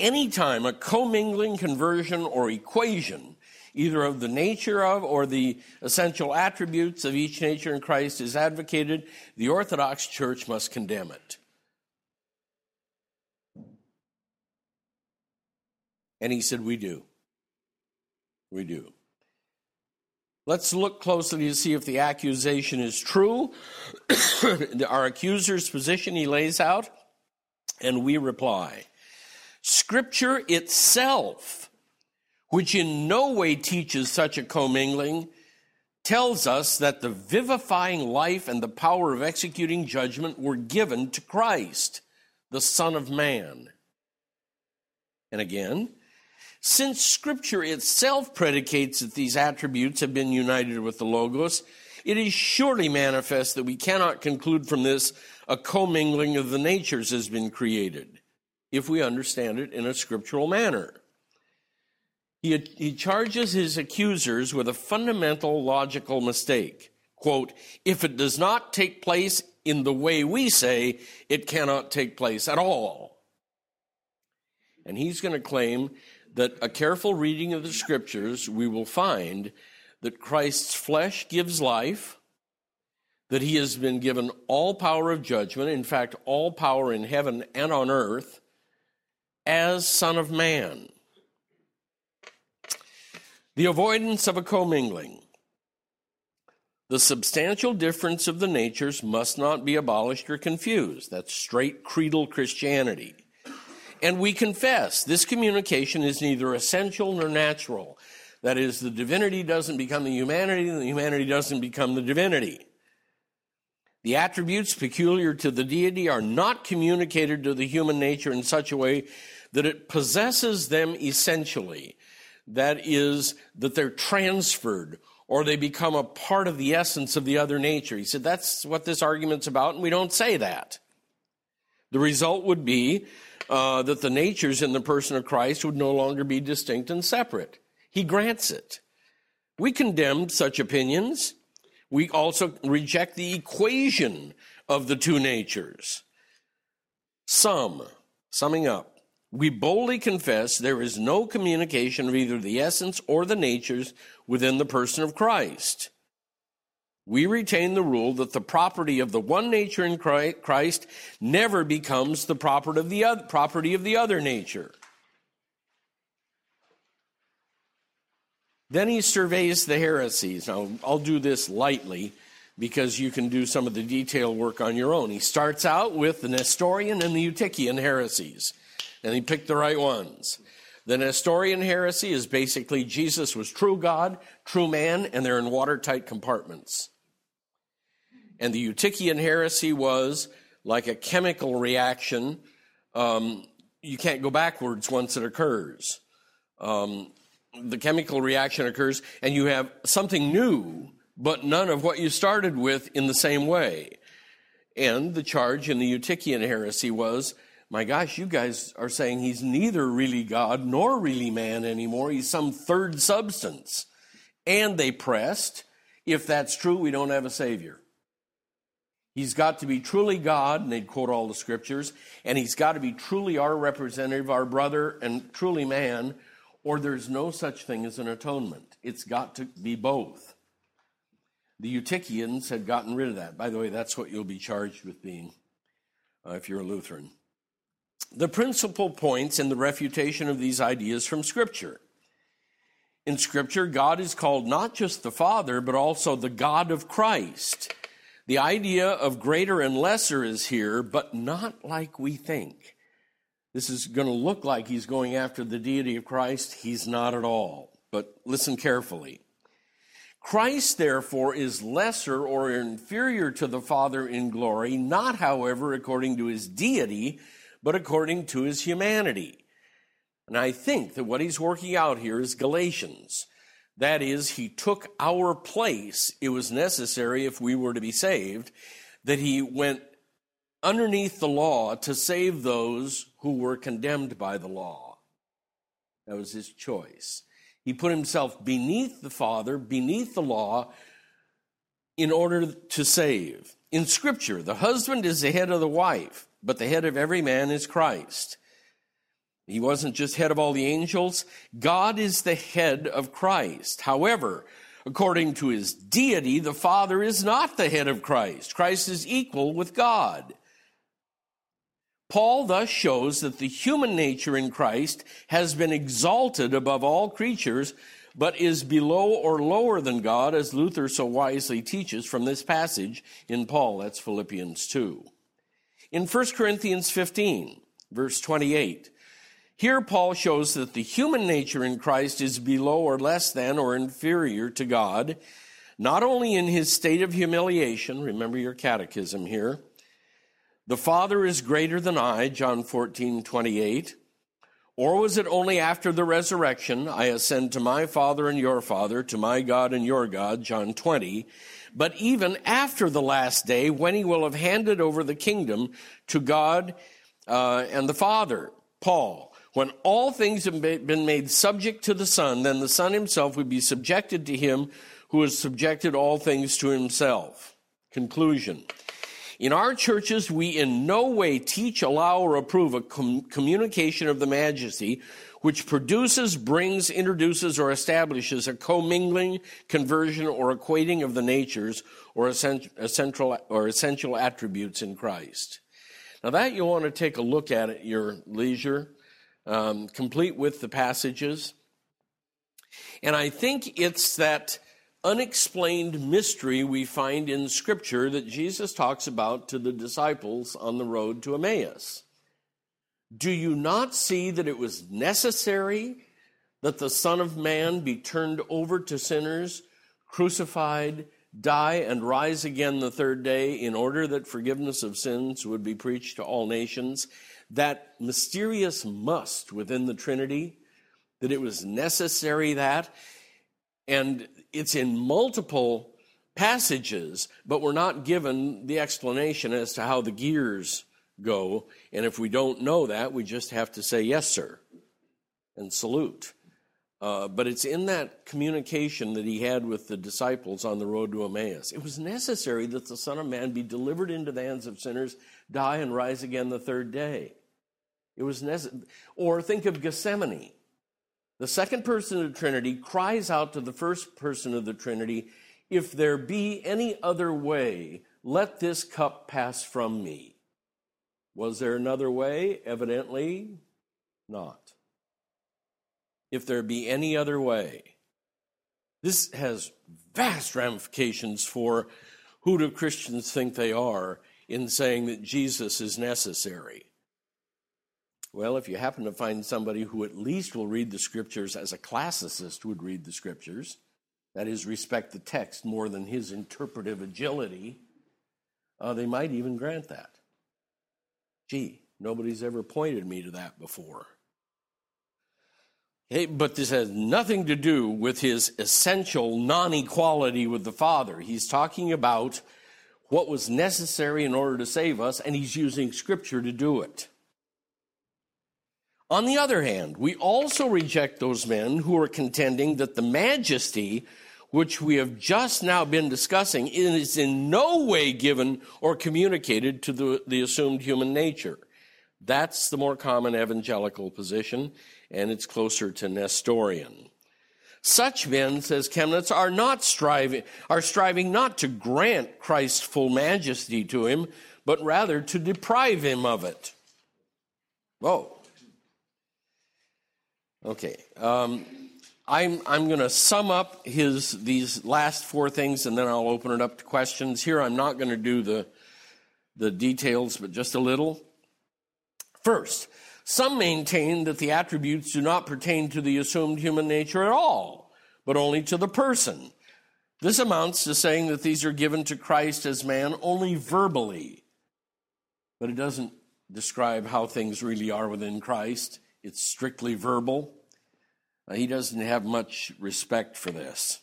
Anytime a commingling conversion or equation, either of the nature of or the essential attributes of each nature in Christ, is advocated, the Orthodox Church must condemn it. And he said, We do. We do. Let's look closely to see if the accusation is true. Our accuser's position he lays out, and we reply. Scripture itself, which in no way teaches such a commingling, tells us that the vivifying life and the power of executing judgment were given to Christ, the Son of Man. And again, since Scripture itself predicates that these attributes have been united with the Logos, it is surely manifest that we cannot conclude from this a commingling of the natures has been created, if we understand it in a scriptural manner. He, he charges his accusers with a fundamental logical mistake. Quote, if it does not take place in the way we say, it cannot take place at all. And he's going to claim that a careful reading of the scriptures, we will find that Christ's flesh gives life, that he has been given all power of judgment, in fact, all power in heaven and on earth, as Son of Man. The avoidance of a commingling. The substantial difference of the natures must not be abolished or confused. That's straight creedal Christianity. And we confess this communication is neither essential nor natural. That is, the divinity doesn't become the humanity, and the humanity doesn't become the divinity. The attributes peculiar to the deity are not communicated to the human nature in such a way that it possesses them essentially. That is, that they're transferred or they become a part of the essence of the other nature. He said that's what this argument's about, and we don't say that. The result would be uh, that the natures in the person of Christ would no longer be distinct and separate. He grants it. We condemn such opinions. We also reject the equation of the two natures. Some, summing up, we boldly confess there is no communication of either the essence or the natures within the person of Christ. We retain the rule that the property of the one nature in Christ never becomes the property of the other, nature. Then he surveys the heresies. Now, I'll do this lightly because you can do some of the detail work on your own. He starts out with the Nestorian and the Eutychian heresies, and he picked the right ones. The Nestorian heresy is basically Jesus was true God, true man, and they're in watertight compartments. And the Eutychian heresy was like a chemical reaction. Um, you can't go backwards once it occurs. Um, the chemical reaction occurs, and you have something new, but none of what you started with in the same way. And the charge in the Eutychian heresy was my gosh, you guys are saying he's neither really God nor really man anymore. He's some third substance. And they pressed, if that's true, we don't have a Savior. He's got to be truly God, and they'd quote all the scriptures, and he's got to be truly our representative, our brother, and truly man, or there's no such thing as an atonement. It's got to be both. The Eutychians had gotten rid of that. By the way, that's what you'll be charged with being uh, if you're a Lutheran. The principal points in the refutation of these ideas from Scripture. In Scripture, God is called not just the Father, but also the God of Christ. The idea of greater and lesser is here, but not like we think. This is going to look like he's going after the deity of Christ. He's not at all. But listen carefully. Christ, therefore, is lesser or inferior to the Father in glory, not, however, according to his deity, but according to his humanity. And I think that what he's working out here is Galatians. That is, he took our place. It was necessary if we were to be saved, that he went underneath the law to save those who were condemned by the law. That was his choice. He put himself beneath the Father, beneath the law, in order to save. In Scripture, the husband is the head of the wife, but the head of every man is Christ. He wasn't just head of all the angels. God is the head of Christ. However, according to his deity, the Father is not the head of Christ. Christ is equal with God. Paul thus shows that the human nature in Christ has been exalted above all creatures, but is below or lower than God, as Luther so wisely teaches from this passage in Paul. That's Philippians 2. In 1 Corinthians 15, verse 28, here Paul shows that the human nature in Christ is below or less than or inferior to God, not only in his state of humiliation, remember your catechism here, the Father is greater than I, John 14, 28. Or was it only after the resurrection, I ascend to my Father and your Father, to my God and your God, John 20, but even after the last day, when he will have handed over the kingdom to God uh, and the Father, Paul, when all things have been made subject to the Son, then the Son himself would be subjected to him who has subjected all things to himself. Conclusion. In our churches, we in no way teach, allow, or approve a com- communication of the majesty which produces, brings, introduces, or establishes a commingling, conversion, or equating of the natures or essential, or essential attributes in Christ. Now, that you'll want to take a look at at your leisure, um, complete with the passages. And I think it's that unexplained mystery we find in Scripture that Jesus talks about to the disciples on the road to Emmaus. Do you not see that it was necessary that the Son of Man be turned over to sinners, crucified, die and rise again the third day in order that forgiveness of sins would be preached to all nations. That mysterious must within the Trinity, that it was necessary that, and it's in multiple passages, but we're not given the explanation as to how the gears go. And if we don't know that, we just have to say, yes, sir, and salute. Uh, but it's in that communication that he had with the disciples on the road to Emmaus. It was necessary that the Son of Man be delivered into the hands of sinners, die, and rise again the third day. It was necessary. Or think of Gethsemane. The second person of the Trinity cries out to the first person of the Trinity, If there be any other way, let this cup pass from me. Was there another way? Evidently not. If there be any other way. This has vast ramifications for who do Christians think they are in saying that Jesus is necessary. Well, if you happen to find somebody who at least will read the scriptures as a classicist would read the scriptures, that is, respect the text more than his interpretive agility, uh, they might even grant that. Gee, nobody's ever pointed me to that before. Hey, but this has nothing to do with his essential non equality with the Father. He's talking about what was necessary in order to save us, and he's using Scripture to do it. On the other hand, we also reject those men who are contending that the majesty which we have just now been discussing is in no way given or communicated to the, the assumed human nature. That's the more common evangelical position, and it's closer to Nestorian. Such men, says Chemnitz, are not striving, are striving not to grant Christ's full majesty to him, but rather to deprive him of it. Oh. Okay. Um, I'm, I'm going to sum up his, these last four things and then I'll open it up to questions. Here, I'm not going to do the, the details, but just a little. First, some maintain that the attributes do not pertain to the assumed human nature at all, but only to the person. This amounts to saying that these are given to Christ as man only verbally, but it doesn't describe how things really are within Christ. It's strictly verbal. Uh, he doesn't have much respect for this.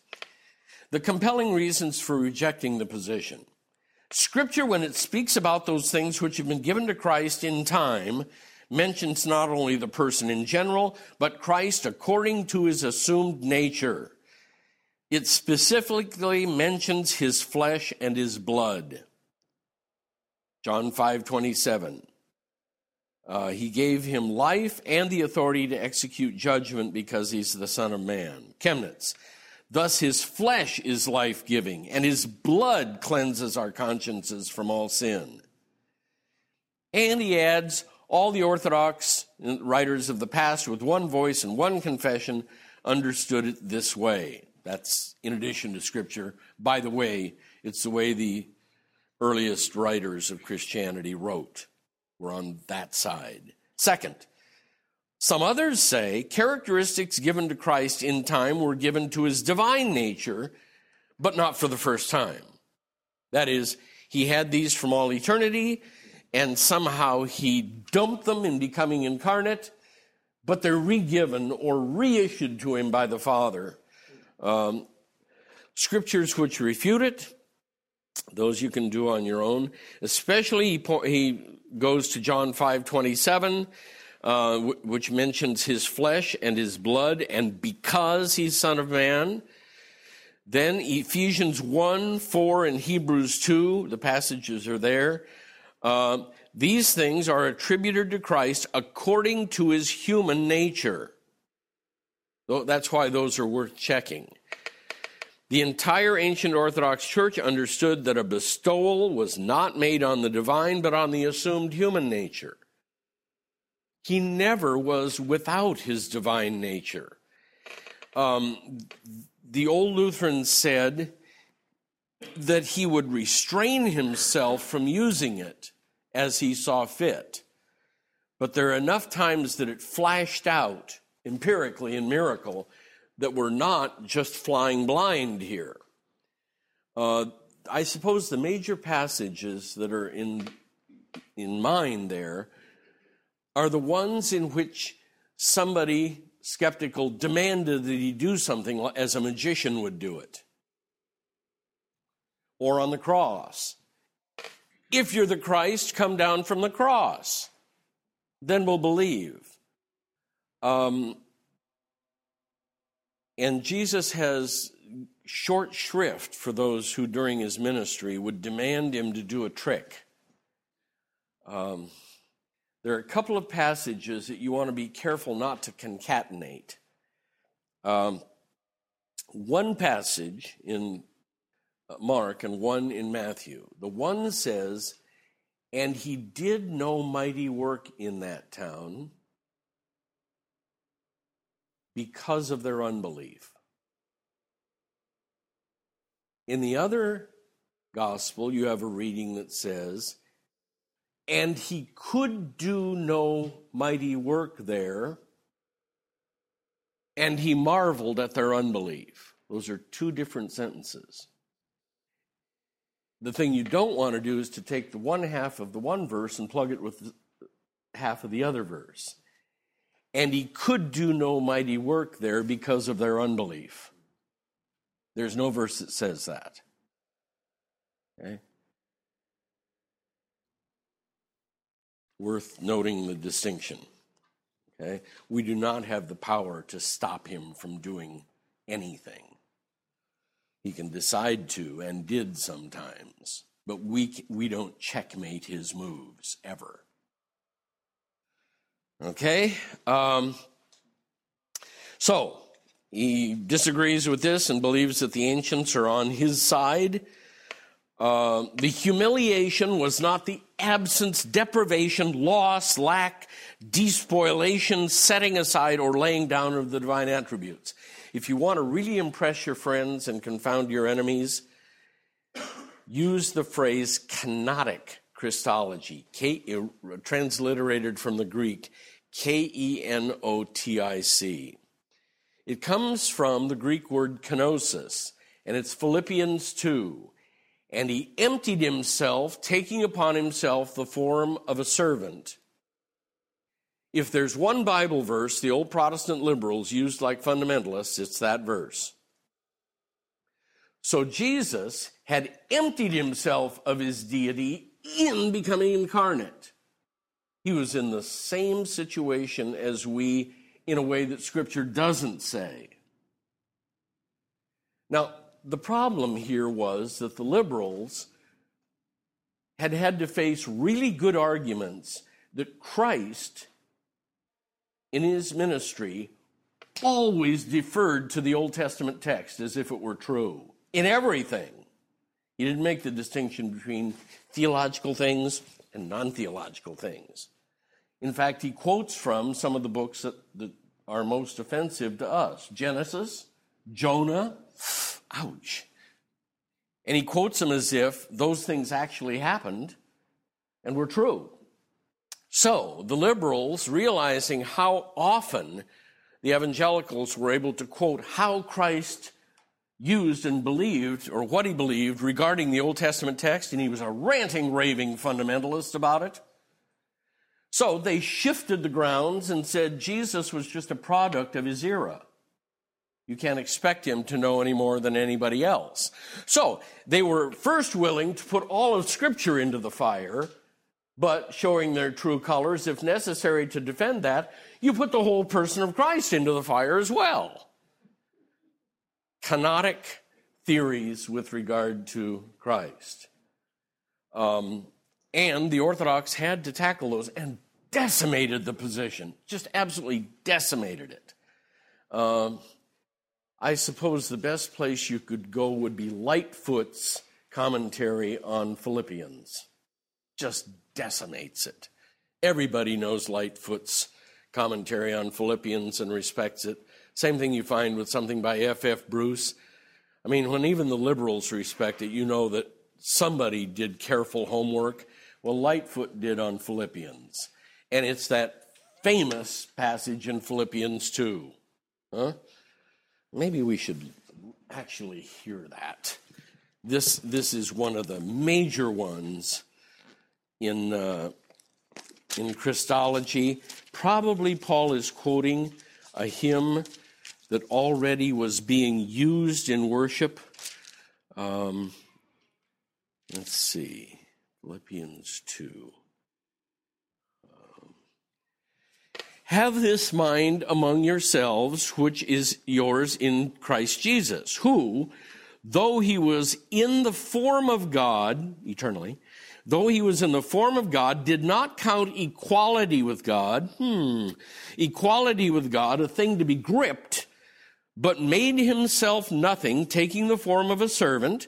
The compelling reasons for rejecting the position. Scripture, when it speaks about those things which have been given to Christ in time, mentions not only the person in general, but Christ according to his assumed nature. It specifically mentions his flesh and his blood. John 5 27. Uh, he gave him life and the authority to execute judgment because he's the Son of Man. Chemnitz. Thus his flesh is life giving, and his blood cleanses our consciences from all sin. And he adds, all the Orthodox writers of the past, with one voice and one confession, understood it this way. That's in addition to Scripture. By the way, it's the way the earliest writers of Christianity wrote. We're on that side. Second, some others say characteristics given to Christ in time were given to his divine nature, but not for the first time. That is, he had these from all eternity, and somehow he dumped them in becoming incarnate, but they're re-given or reissued to him by the Father. Um, scriptures which refute it, those you can do on your own. Especially, he, he goes to John 5 27, uh, which mentions his flesh and his blood, and because he's Son of Man. Then Ephesians 1 4 and Hebrews 2, the passages are there. Uh, these things are attributed to Christ according to his human nature. That's why those are worth checking. The entire ancient Orthodox Church understood that a bestowal was not made on the divine, but on the assumed human nature. He never was without his divine nature. Um, the old Lutherans said that he would restrain himself from using it as he saw fit. But there are enough times that it flashed out empirically in miracle that we're not just flying blind here. Uh, I suppose the major passages that are in in mind there are the ones in which somebody skeptical demanded that he do something as a magician would do it, or on the cross. If you're the Christ, come down from the cross. Then we'll believe. Um, and Jesus has short shrift for those who, during his ministry, would demand him to do a trick. Um, there are a couple of passages that you want to be careful not to concatenate. Um, one passage in uh, Mark and one in Matthew. The one says, And he did no mighty work in that town because of their unbelief. In the other gospel, you have a reading that says, and he could do no mighty work there, and he marveled at their unbelief. Those are two different sentences. The thing you don't want to do is to take the one half of the one verse and plug it with half of the other verse. And he could do no mighty work there because of their unbelief. There's no verse that says that. Okay? Worth noting the distinction. Okay? We do not have the power to stop him from doing anything. He can decide to and did sometimes, but we, we don't checkmate his moves ever. Okay? Um, so, he disagrees with this and believes that the ancients are on his side. Uh, the humiliation was not the absence, deprivation, loss, lack, despoilation, setting aside, or laying down of the divine attributes. If you want to really impress your friends and confound your enemies, use the phrase kenotic Christology, transliterated from the Greek, K E N O T I C. It comes from the Greek word kenosis, and it's Philippians 2. And he emptied himself, taking upon himself the form of a servant. If there's one Bible verse the old Protestant liberals used like fundamentalists, it's that verse. So Jesus had emptied himself of his deity in becoming incarnate. He was in the same situation as we in a way that Scripture doesn't say. Now, the problem here was that the liberals had had to face really good arguments that Christ, in his ministry, always deferred to the Old Testament text as if it were true in everything. He didn't make the distinction between theological things and non theological things. In fact, he quotes from some of the books that, that are most offensive to us Genesis, Jonah, ouch. And he quotes them as if those things actually happened and were true. So the liberals, realizing how often the evangelicals were able to quote how Christ used and believed, or what he believed regarding the Old Testament text, and he was a ranting, raving fundamentalist about it. So they shifted the grounds and said Jesus was just a product of his era. You can't expect him to know any more than anybody else. So they were first willing to put all of Scripture into the fire, but showing their true colors, if necessary to defend that, you put the whole person of Christ into the fire as well. Kenotic theories with regard to Christ. Um, and the Orthodox had to tackle those and decimated the position, just absolutely decimated it. Um, I suppose the best place you could go would be Lightfoot's commentary on Philippians. Just decimates it. Everybody knows Lightfoot's commentary on Philippians and respects it. Same thing you find with something by F. F. Bruce. I mean, when even the liberals respect it, you know that somebody did careful homework. Well, Lightfoot did on Philippians. And it's that famous passage in Philippians 2. Huh? Maybe we should actually hear that. this, this is one of the major ones in, uh, in Christology. Probably Paul is quoting a hymn that already was being used in worship. Um, let's see, Philippians 2. Um, Have this mind among yourselves, which is yours in Christ Jesus, who, though he was in the form of God, eternally, though he was in the form of God, did not count equality with God, hmm, equality with God a thing to be gripped, but made himself nothing, taking the form of a servant,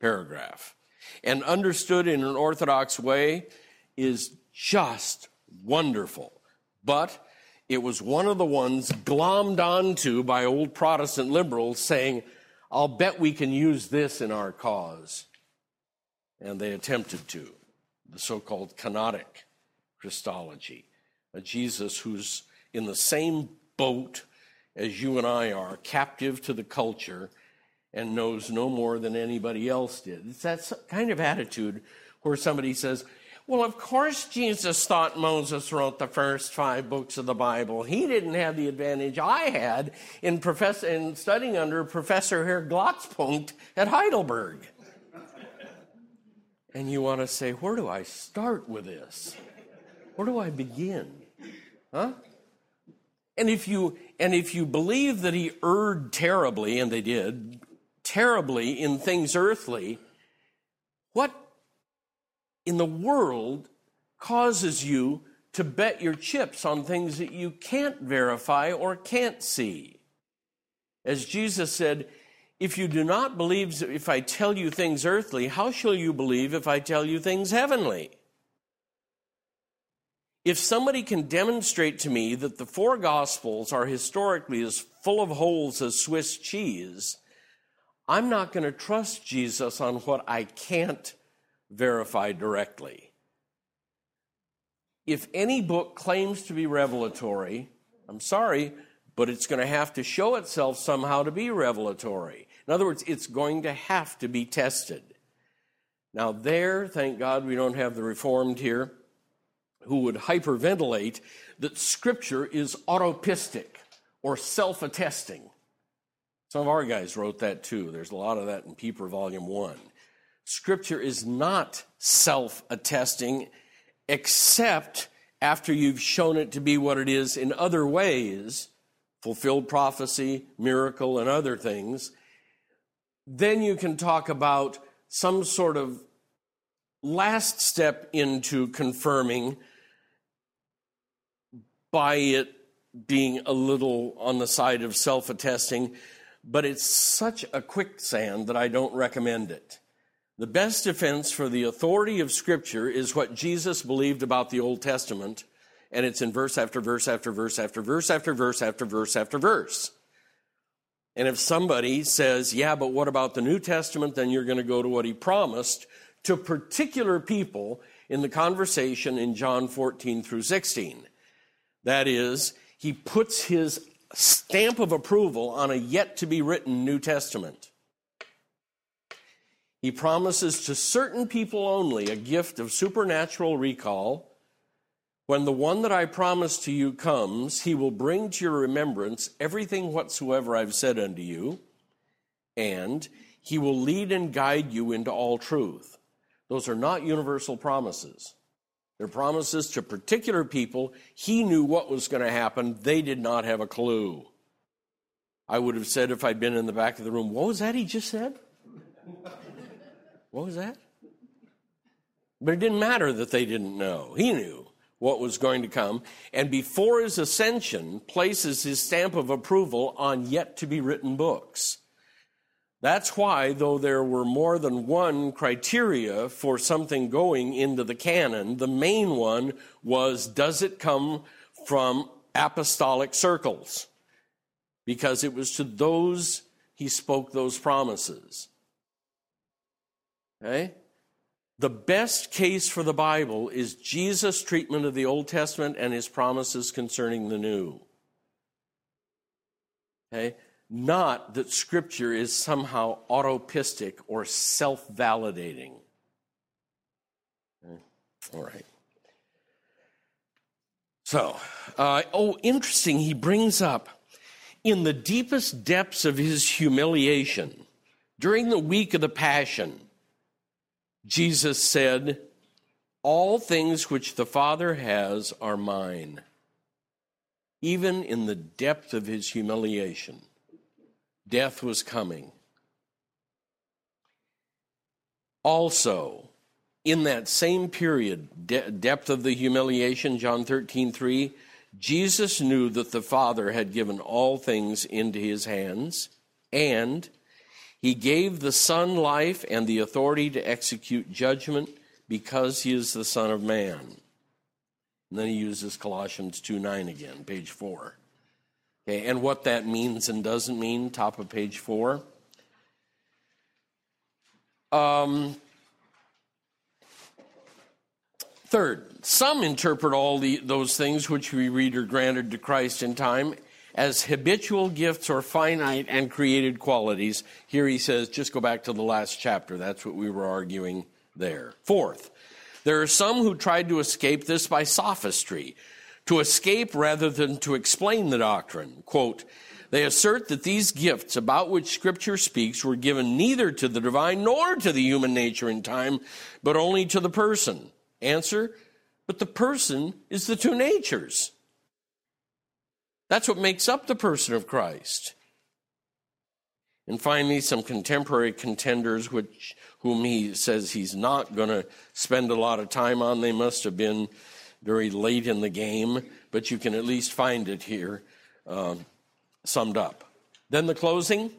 paragraph. And understood in an orthodox way is just wonderful. But it was one of the ones glommed onto by old Protestant liberals saying, I'll bet we can use this in our cause. And they attempted to, the so called kenotic Christology, a Jesus who's in the same boat as you and I are, captive to the culture and knows no more than anybody else did. It's that kind of attitude where somebody says, well, of course, Jesus thought Moses wrote the first five books of the Bible. He didn't have the advantage I had in, profess- in studying under Professor Herr Glotzpunkt at Heidelberg. and you want to say, where do I start with this? Where do I begin? Huh? And if you and if you believe that he erred terribly, and they did, terribly in things earthly, what in the world causes you to bet your chips on things that you can't verify or can't see? As Jesus said, if you do not believe if I tell you things earthly, how shall you believe if I tell you things heavenly? If somebody can demonstrate to me that the four gospels are historically as full of holes as Swiss cheese, I'm not going to trust Jesus on what I can't verify directly. If any book claims to be revelatory, I'm sorry, but it's going to have to show itself somehow to be revelatory. In other words, it's going to have to be tested. Now, there, thank God we don't have the Reformed here who would hyperventilate that Scripture is autopistic or self attesting. Some of our guys wrote that too. There's a lot of that in Pieper, Volume 1. Scripture is not self attesting except after you've shown it to be what it is in other ways fulfilled prophecy, miracle, and other things. Then you can talk about some sort of last step into confirming by it being a little on the side of self attesting, but it's such a quicksand that I don't recommend it. The best defense for the authority of Scripture is what Jesus believed about the Old Testament, and it's in verse after verse after verse after verse after verse after verse after verse. And if somebody says, yeah, but what about the New Testament? Then you're going to go to what he promised to particular people in the conversation in John 14 through 16. That is, he puts his stamp of approval on a yet to be written New Testament. He promises to certain people only a gift of supernatural recall. When the one that I promise to you comes, he will bring to your remembrance everything whatsoever I've said unto you, and he will lead and guide you into all truth. Those are not universal promises. They're promises to particular people. He knew what was going to happen. They did not have a clue. I would have said if I'd been in the back of the room, what was that he just said? what was that? But it didn't matter that they didn't know. He knew what was going to come. And before his ascension, places his stamp of approval on yet to be written books. That's why, though there were more than one criteria for something going into the canon, the main one was does it come from apostolic circles? Because it was to those he spoke those promises. Okay? The best case for the Bible is Jesus' treatment of the Old Testament and his promises concerning the New. Okay? Not that Scripture is somehow autopistic or self validating. All right. So, uh, oh, interesting, he brings up in the deepest depths of his humiliation, during the week of the Passion, Jesus said, All things which the Father has are mine. Even in the depth of his humiliation, death was coming. Also, in that same period, de- depth of the humiliation, John 13, 3, Jesus knew that the Father had given all things into his hands, and he gave the Son life and the authority to execute judgment because he is the Son of Man. And then he uses Colossians 2 9 again, page 4. Okay, and what that means and doesn't mean, top of page 4. Um, third, some interpret all the, those things which we read are granted to Christ in time as habitual gifts or finite and created qualities. Here he says, just go back to the last chapter. That's what we were arguing there. Fourth, there are some who tried to escape this by sophistry, to escape rather than to explain the doctrine. Quote, they assert that these gifts about which Scripture speaks were given neither to the divine nor to the human nature in time, but only to the person. Answer, but the person is the two natures. That's what makes up the person of Christ. And finally, some contemporary contenders, which whom he says he's not going to spend a lot of time on. They must have been very late in the game, but you can at least find it here uh, summed up. Then the closing.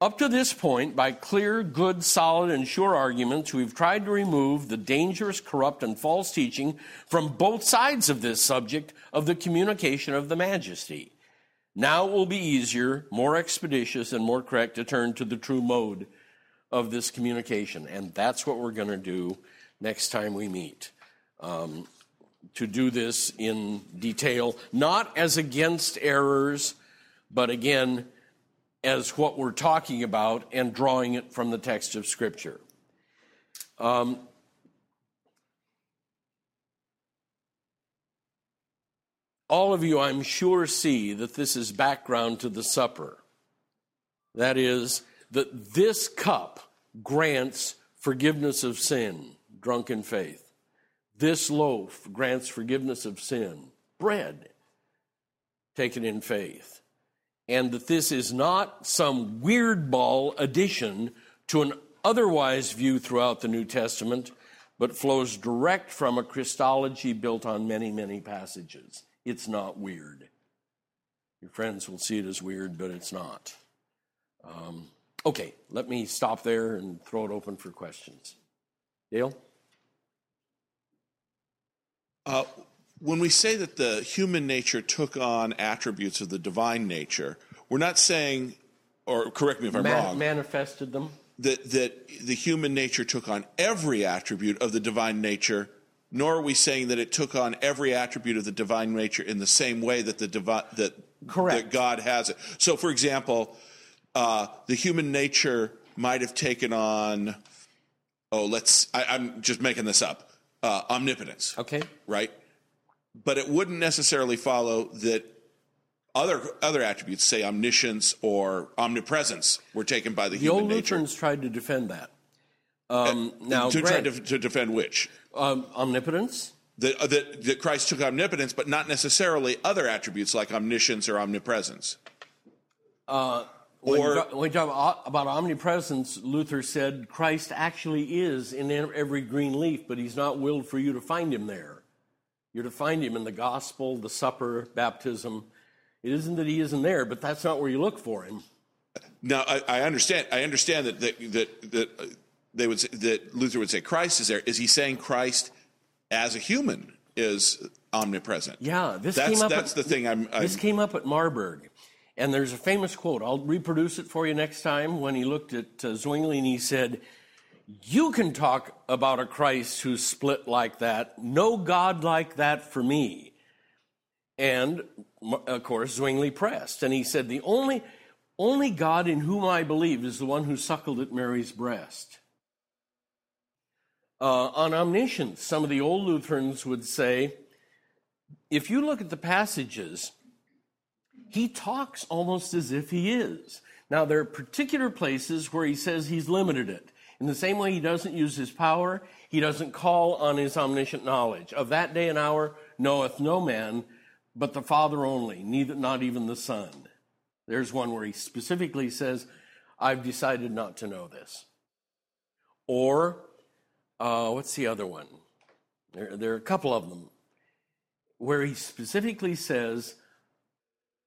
Up to this point, by clear, good, solid, and sure arguments, we've tried to remove the dangerous, corrupt, and false teaching from both sides of this subject of the communication of the majesty. Now it will be easier, more expeditious, and more correct to turn to the true mode of this communication. And that's what we're going to do next time we meet. Um, to do this in detail, not as against errors, but again, as what we're talking about and drawing it from the text of Scripture. Um, all of you, I'm sure, see that this is background to the supper. That is, that this cup grants forgiveness of sin, drunken faith. This loaf grants forgiveness of sin, bread taken in faith and that this is not some weird ball addition to an otherwise view throughout the New Testament, but flows direct from a Christology built on many, many passages. It's not weird. Your friends will see it as weird, but it's not. Um, okay, let me stop there and throw it open for questions. Dale? Uh, when we say that the human nature took on attributes of the divine nature, we're not saying, or correct me if I'm Man- wrong, manifested them. That that the human nature took on every attribute of the divine nature, nor are we saying that it took on every attribute of the divine nature in the same way that the divine that, Correct. that God has it. So, for example, uh, the human nature might have taken on. Oh, let's. I, I'm just making this up. Uh, omnipotence. Okay. Right but it wouldn't necessarily follow that other other attributes, say omniscience or omnipresence, were taken by the, the human old nature. Lutherans tried to defend that. Um, uh, now, to try to, to, defend which um, omnipotence. That, uh, that, that Christ took omnipotence, but not necessarily other attributes like omniscience or omnipresence. Uh, when, or, when we talk about omnipresence, Luther said Christ actually is in every green leaf, but he's not willed for you to find him there. You're to find him in the gospel, the supper, baptism. It isn't that he isn't there, but that's not where you look for him. Now I, I understand. I understand that that that, that uh, they would say, that Luther would say Christ is there. Is he saying Christ as a human is omnipresent? Yeah, this that's came up. that's at, the thing. I'm, I'm this came up at Marburg, and there's a famous quote. I'll reproduce it for you next time. When he looked at uh, Zwingli and he said, "You can talk about a Christ who's split like that. No God like that for me." And of course, Zwingli pressed, and he said, "The only." Only God in whom I believe is the one who suckled at Mary's breast. Uh, on omniscience, some of the old Lutherans would say if you look at the passages, he talks almost as if he is. Now, there are particular places where he says he's limited it. In the same way, he doesn't use his power, he doesn't call on his omniscient knowledge. Of that day and hour knoweth no man but the Father only, neither, not even the Son. There's one where he specifically says, I've decided not to know this. Or, uh, what's the other one? There, there are a couple of them where he specifically says,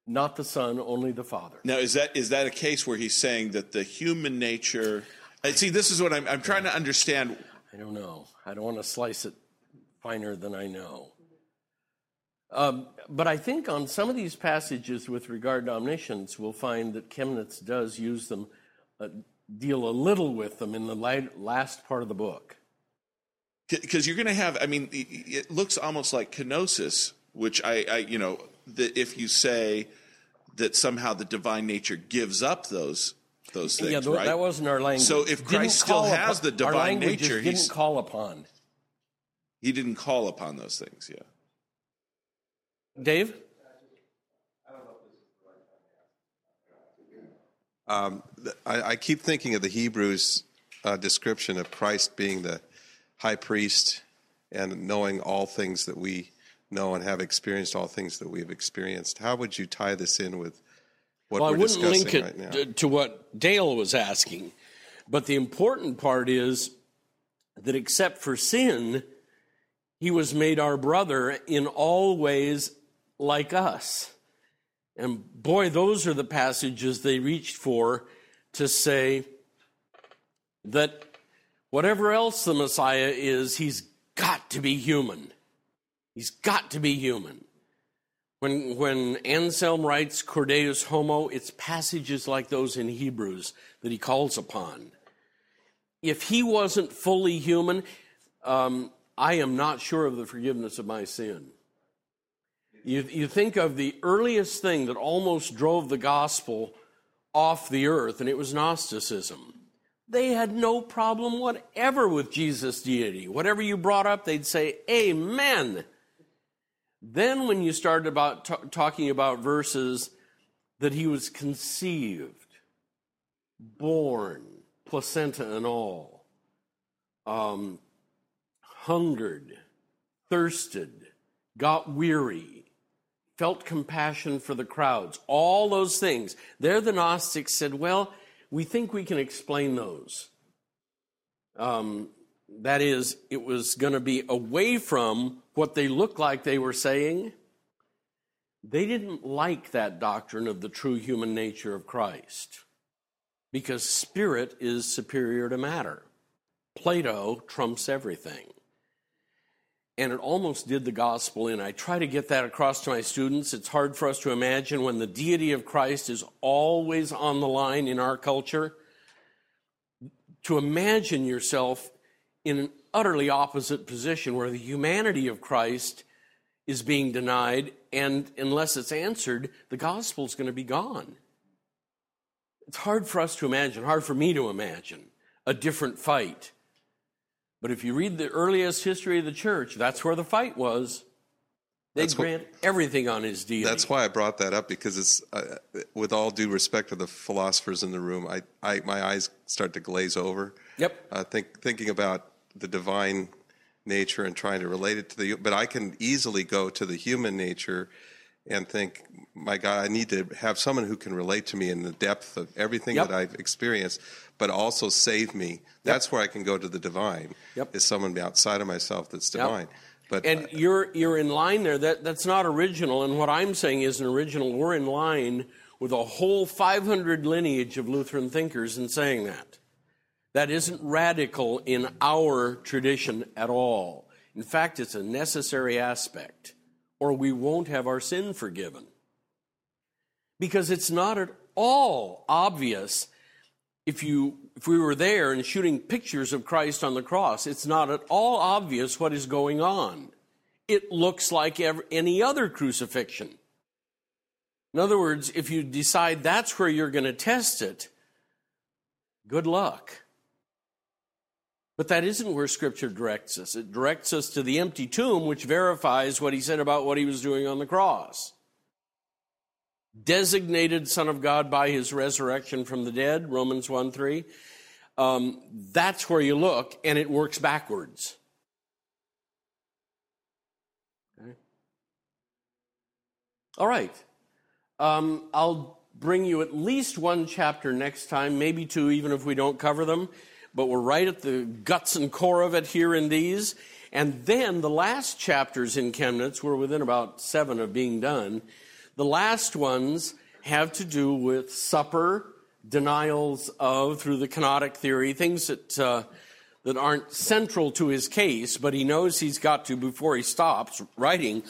not the Son, only the Father. Now, is that is that a case where he's saying that the human nature? And see, this is what I'm, I'm trying to understand. I don't know. I don't want to slice it finer than I know. Um, but I think on some of these passages with regard to omniscience, we'll find that Chemnitz does use them, uh, deal a little with them in the last part of the book. Because you're going to have, I mean, it looks almost like kenosis, which I, I you know, that if you say that somehow the divine nature gives up those those things, yeah, right? that wasn't our language. So if Christ still has upon, the divine nature, he didn't call upon. He didn't call upon those things, yeah. Dave? Um, I, I, keep thinking of the Hebrews uh, description of Christ being the high priest and knowing all things that we know and have experienced all things that we've experienced. How would you tie this in with what well, we're discussing right now? I wouldn't link it right to what Dale was asking, but the important part is that except for sin, he was made our brother in all ways like us. And boy, those are the passages they reached for to say that whatever else the Messiah is, he's got to be human. He's got to be human. When, when Anselm writes Cur Deus Homo, it's passages like those in Hebrews that he calls upon. If he wasn't fully human, um, I am not sure of the forgiveness of my sin. You, you think of the earliest thing that almost drove the gospel off the earth, and it was Gnosticism. They had no problem whatever with Jesus' deity. Whatever you brought up, they'd say, Amen. Then, when you started about t- talking about verses that he was conceived, born, placenta and all, um, hungered, thirsted, got weary, felt compassion for the crowds, all those things. There, the Gnostics said, well, we think we can explain those. Um, that is, it was going to be away from what they looked like they were saying. They didn't like that doctrine of the true human nature of Christ because spirit is superior to matter. Plato trumps everything and it almost did the gospel in. I try to get that across to my students. It's hard for us to imagine when the deity of Christ is always on the line in our culture. To imagine yourself in an utterly opposite position where the humanity of Christ is being denied, and unless it's answered, the gospel is going to be gone. It's hard for us to imagine, hard for me to imagine a different fight but if you read the earliest history of the church, that's where the fight was. They grant what, everything on his deity. That's why I brought that up because it's, uh, with all due respect to the philosophers in the room, I, I my eyes start to glaze over. Yep. Uh, think, thinking about the divine nature and trying to relate it to the, but I can easily go to the human nature and think, my God, I need to have someone who can relate to me in the depth of everything yep. that I've experienced, but also save me. Yep. That's where I can go to the divine. Yep. Is someone outside of myself that's divine. But and you're you're in line there. That that's not original. And what I'm saying is an original. We're in line with a whole 500 lineage of Lutheran thinkers in saying that. That isn't radical in our tradition at all. In fact, it's a necessary aspect, or we won't have our sin forgiven. Because it's not at all obvious if you if we were there and shooting pictures of Christ on the cross, it's not at all obvious what is going on. It looks like every, any other crucifixion. In other words, if you decide that's where you're going to test it, good luck. But that isn't where Scripture directs us. It directs us to the empty tomb, which verifies what he said about what he was doing on the cross. Designated Son of God by his resurrection from the dead, Romans 1 3. Um, that's where you look, and it works backwards. Okay. All right. Um, I'll bring you at least one chapter next time, maybe two, even if we don't cover them. But we're right at the guts and core of it here in these. And then the last chapters in Chemnitz, we're within about seven of being done. The last ones have to do with supper, denials of through the kenotic theory, things that uh, that aren't central to his case, but he knows he's got to before he stops writing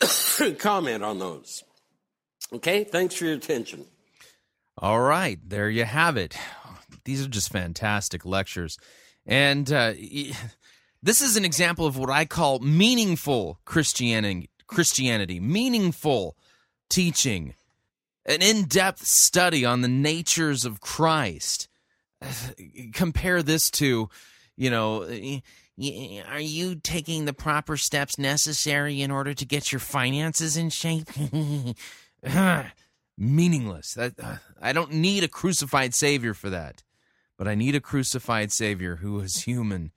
comment on those. Okay, thanks for your attention. All right, there you have it. These are just fantastic lectures. And uh, this is an example of what I call meaningful Christianity, Christianity, meaningful teaching, an in-depth study on the natures of Christ. Compare this to, you know, are you taking the proper steps necessary in order to get your finances in shape? meaningless. I don't need a crucified savior for that. But I need a crucified savior who is human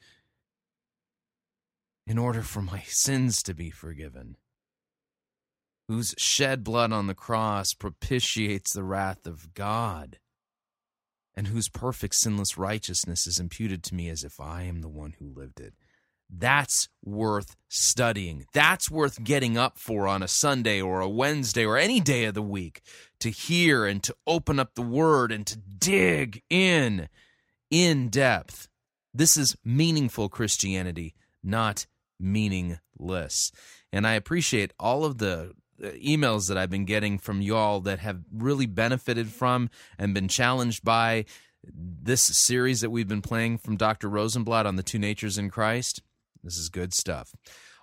in order for my sins to be forgiven. Whose shed blood on the cross propitiates the wrath of God, and whose perfect sinless righteousness is imputed to me as if I am the one who lived it. That's worth studying. That's worth getting up for on a Sunday or a Wednesday or any day of the week to hear and to open up the Word and to dig in in depth. This is meaningful Christianity, not meaningless. And I appreciate all of the uh, emails that I've been getting from y'all that have really benefited from and been challenged by this series that we've been playing from Dr. Rosenbladt on the two natures in Christ. This is good stuff.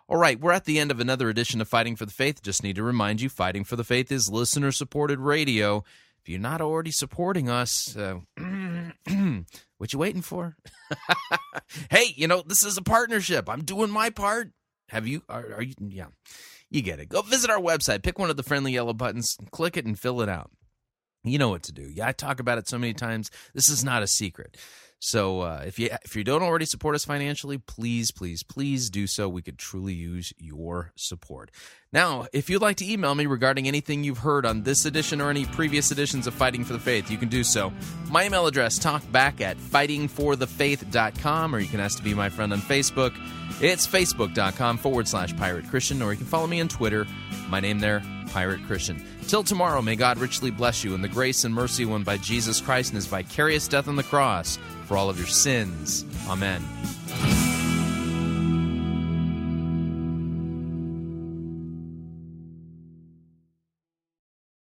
All right, we're at the end of another edition of Fighting for the Faith. Just need to remind you Fighting for the Faith is listener supported radio. You're not already supporting us, uh, what you waiting for? hey, you know, this is a partnership. I'm doing my part. Have you are, are you yeah. You get it. Go visit our website, pick one of the friendly yellow buttons, click it and fill it out. You know what to do. Yeah, I talk about it so many times. This is not a secret. So uh, if you if you don't already support us financially, please, please, please do so. We could truly use your support. Now, if you'd like to email me regarding anything you've heard on this edition or any previous editions of Fighting for the Faith, you can do so. My email address, talkback at fightingforthefaith.com, or you can ask to be my friend on Facebook. It's facebook.com forward slash pirate Christian, or you can follow me on Twitter. My name there, Pirate Christian. Till tomorrow, may God richly bless you in the grace and mercy won by Jesus Christ and his vicarious death on the cross for all of your sins. Amen.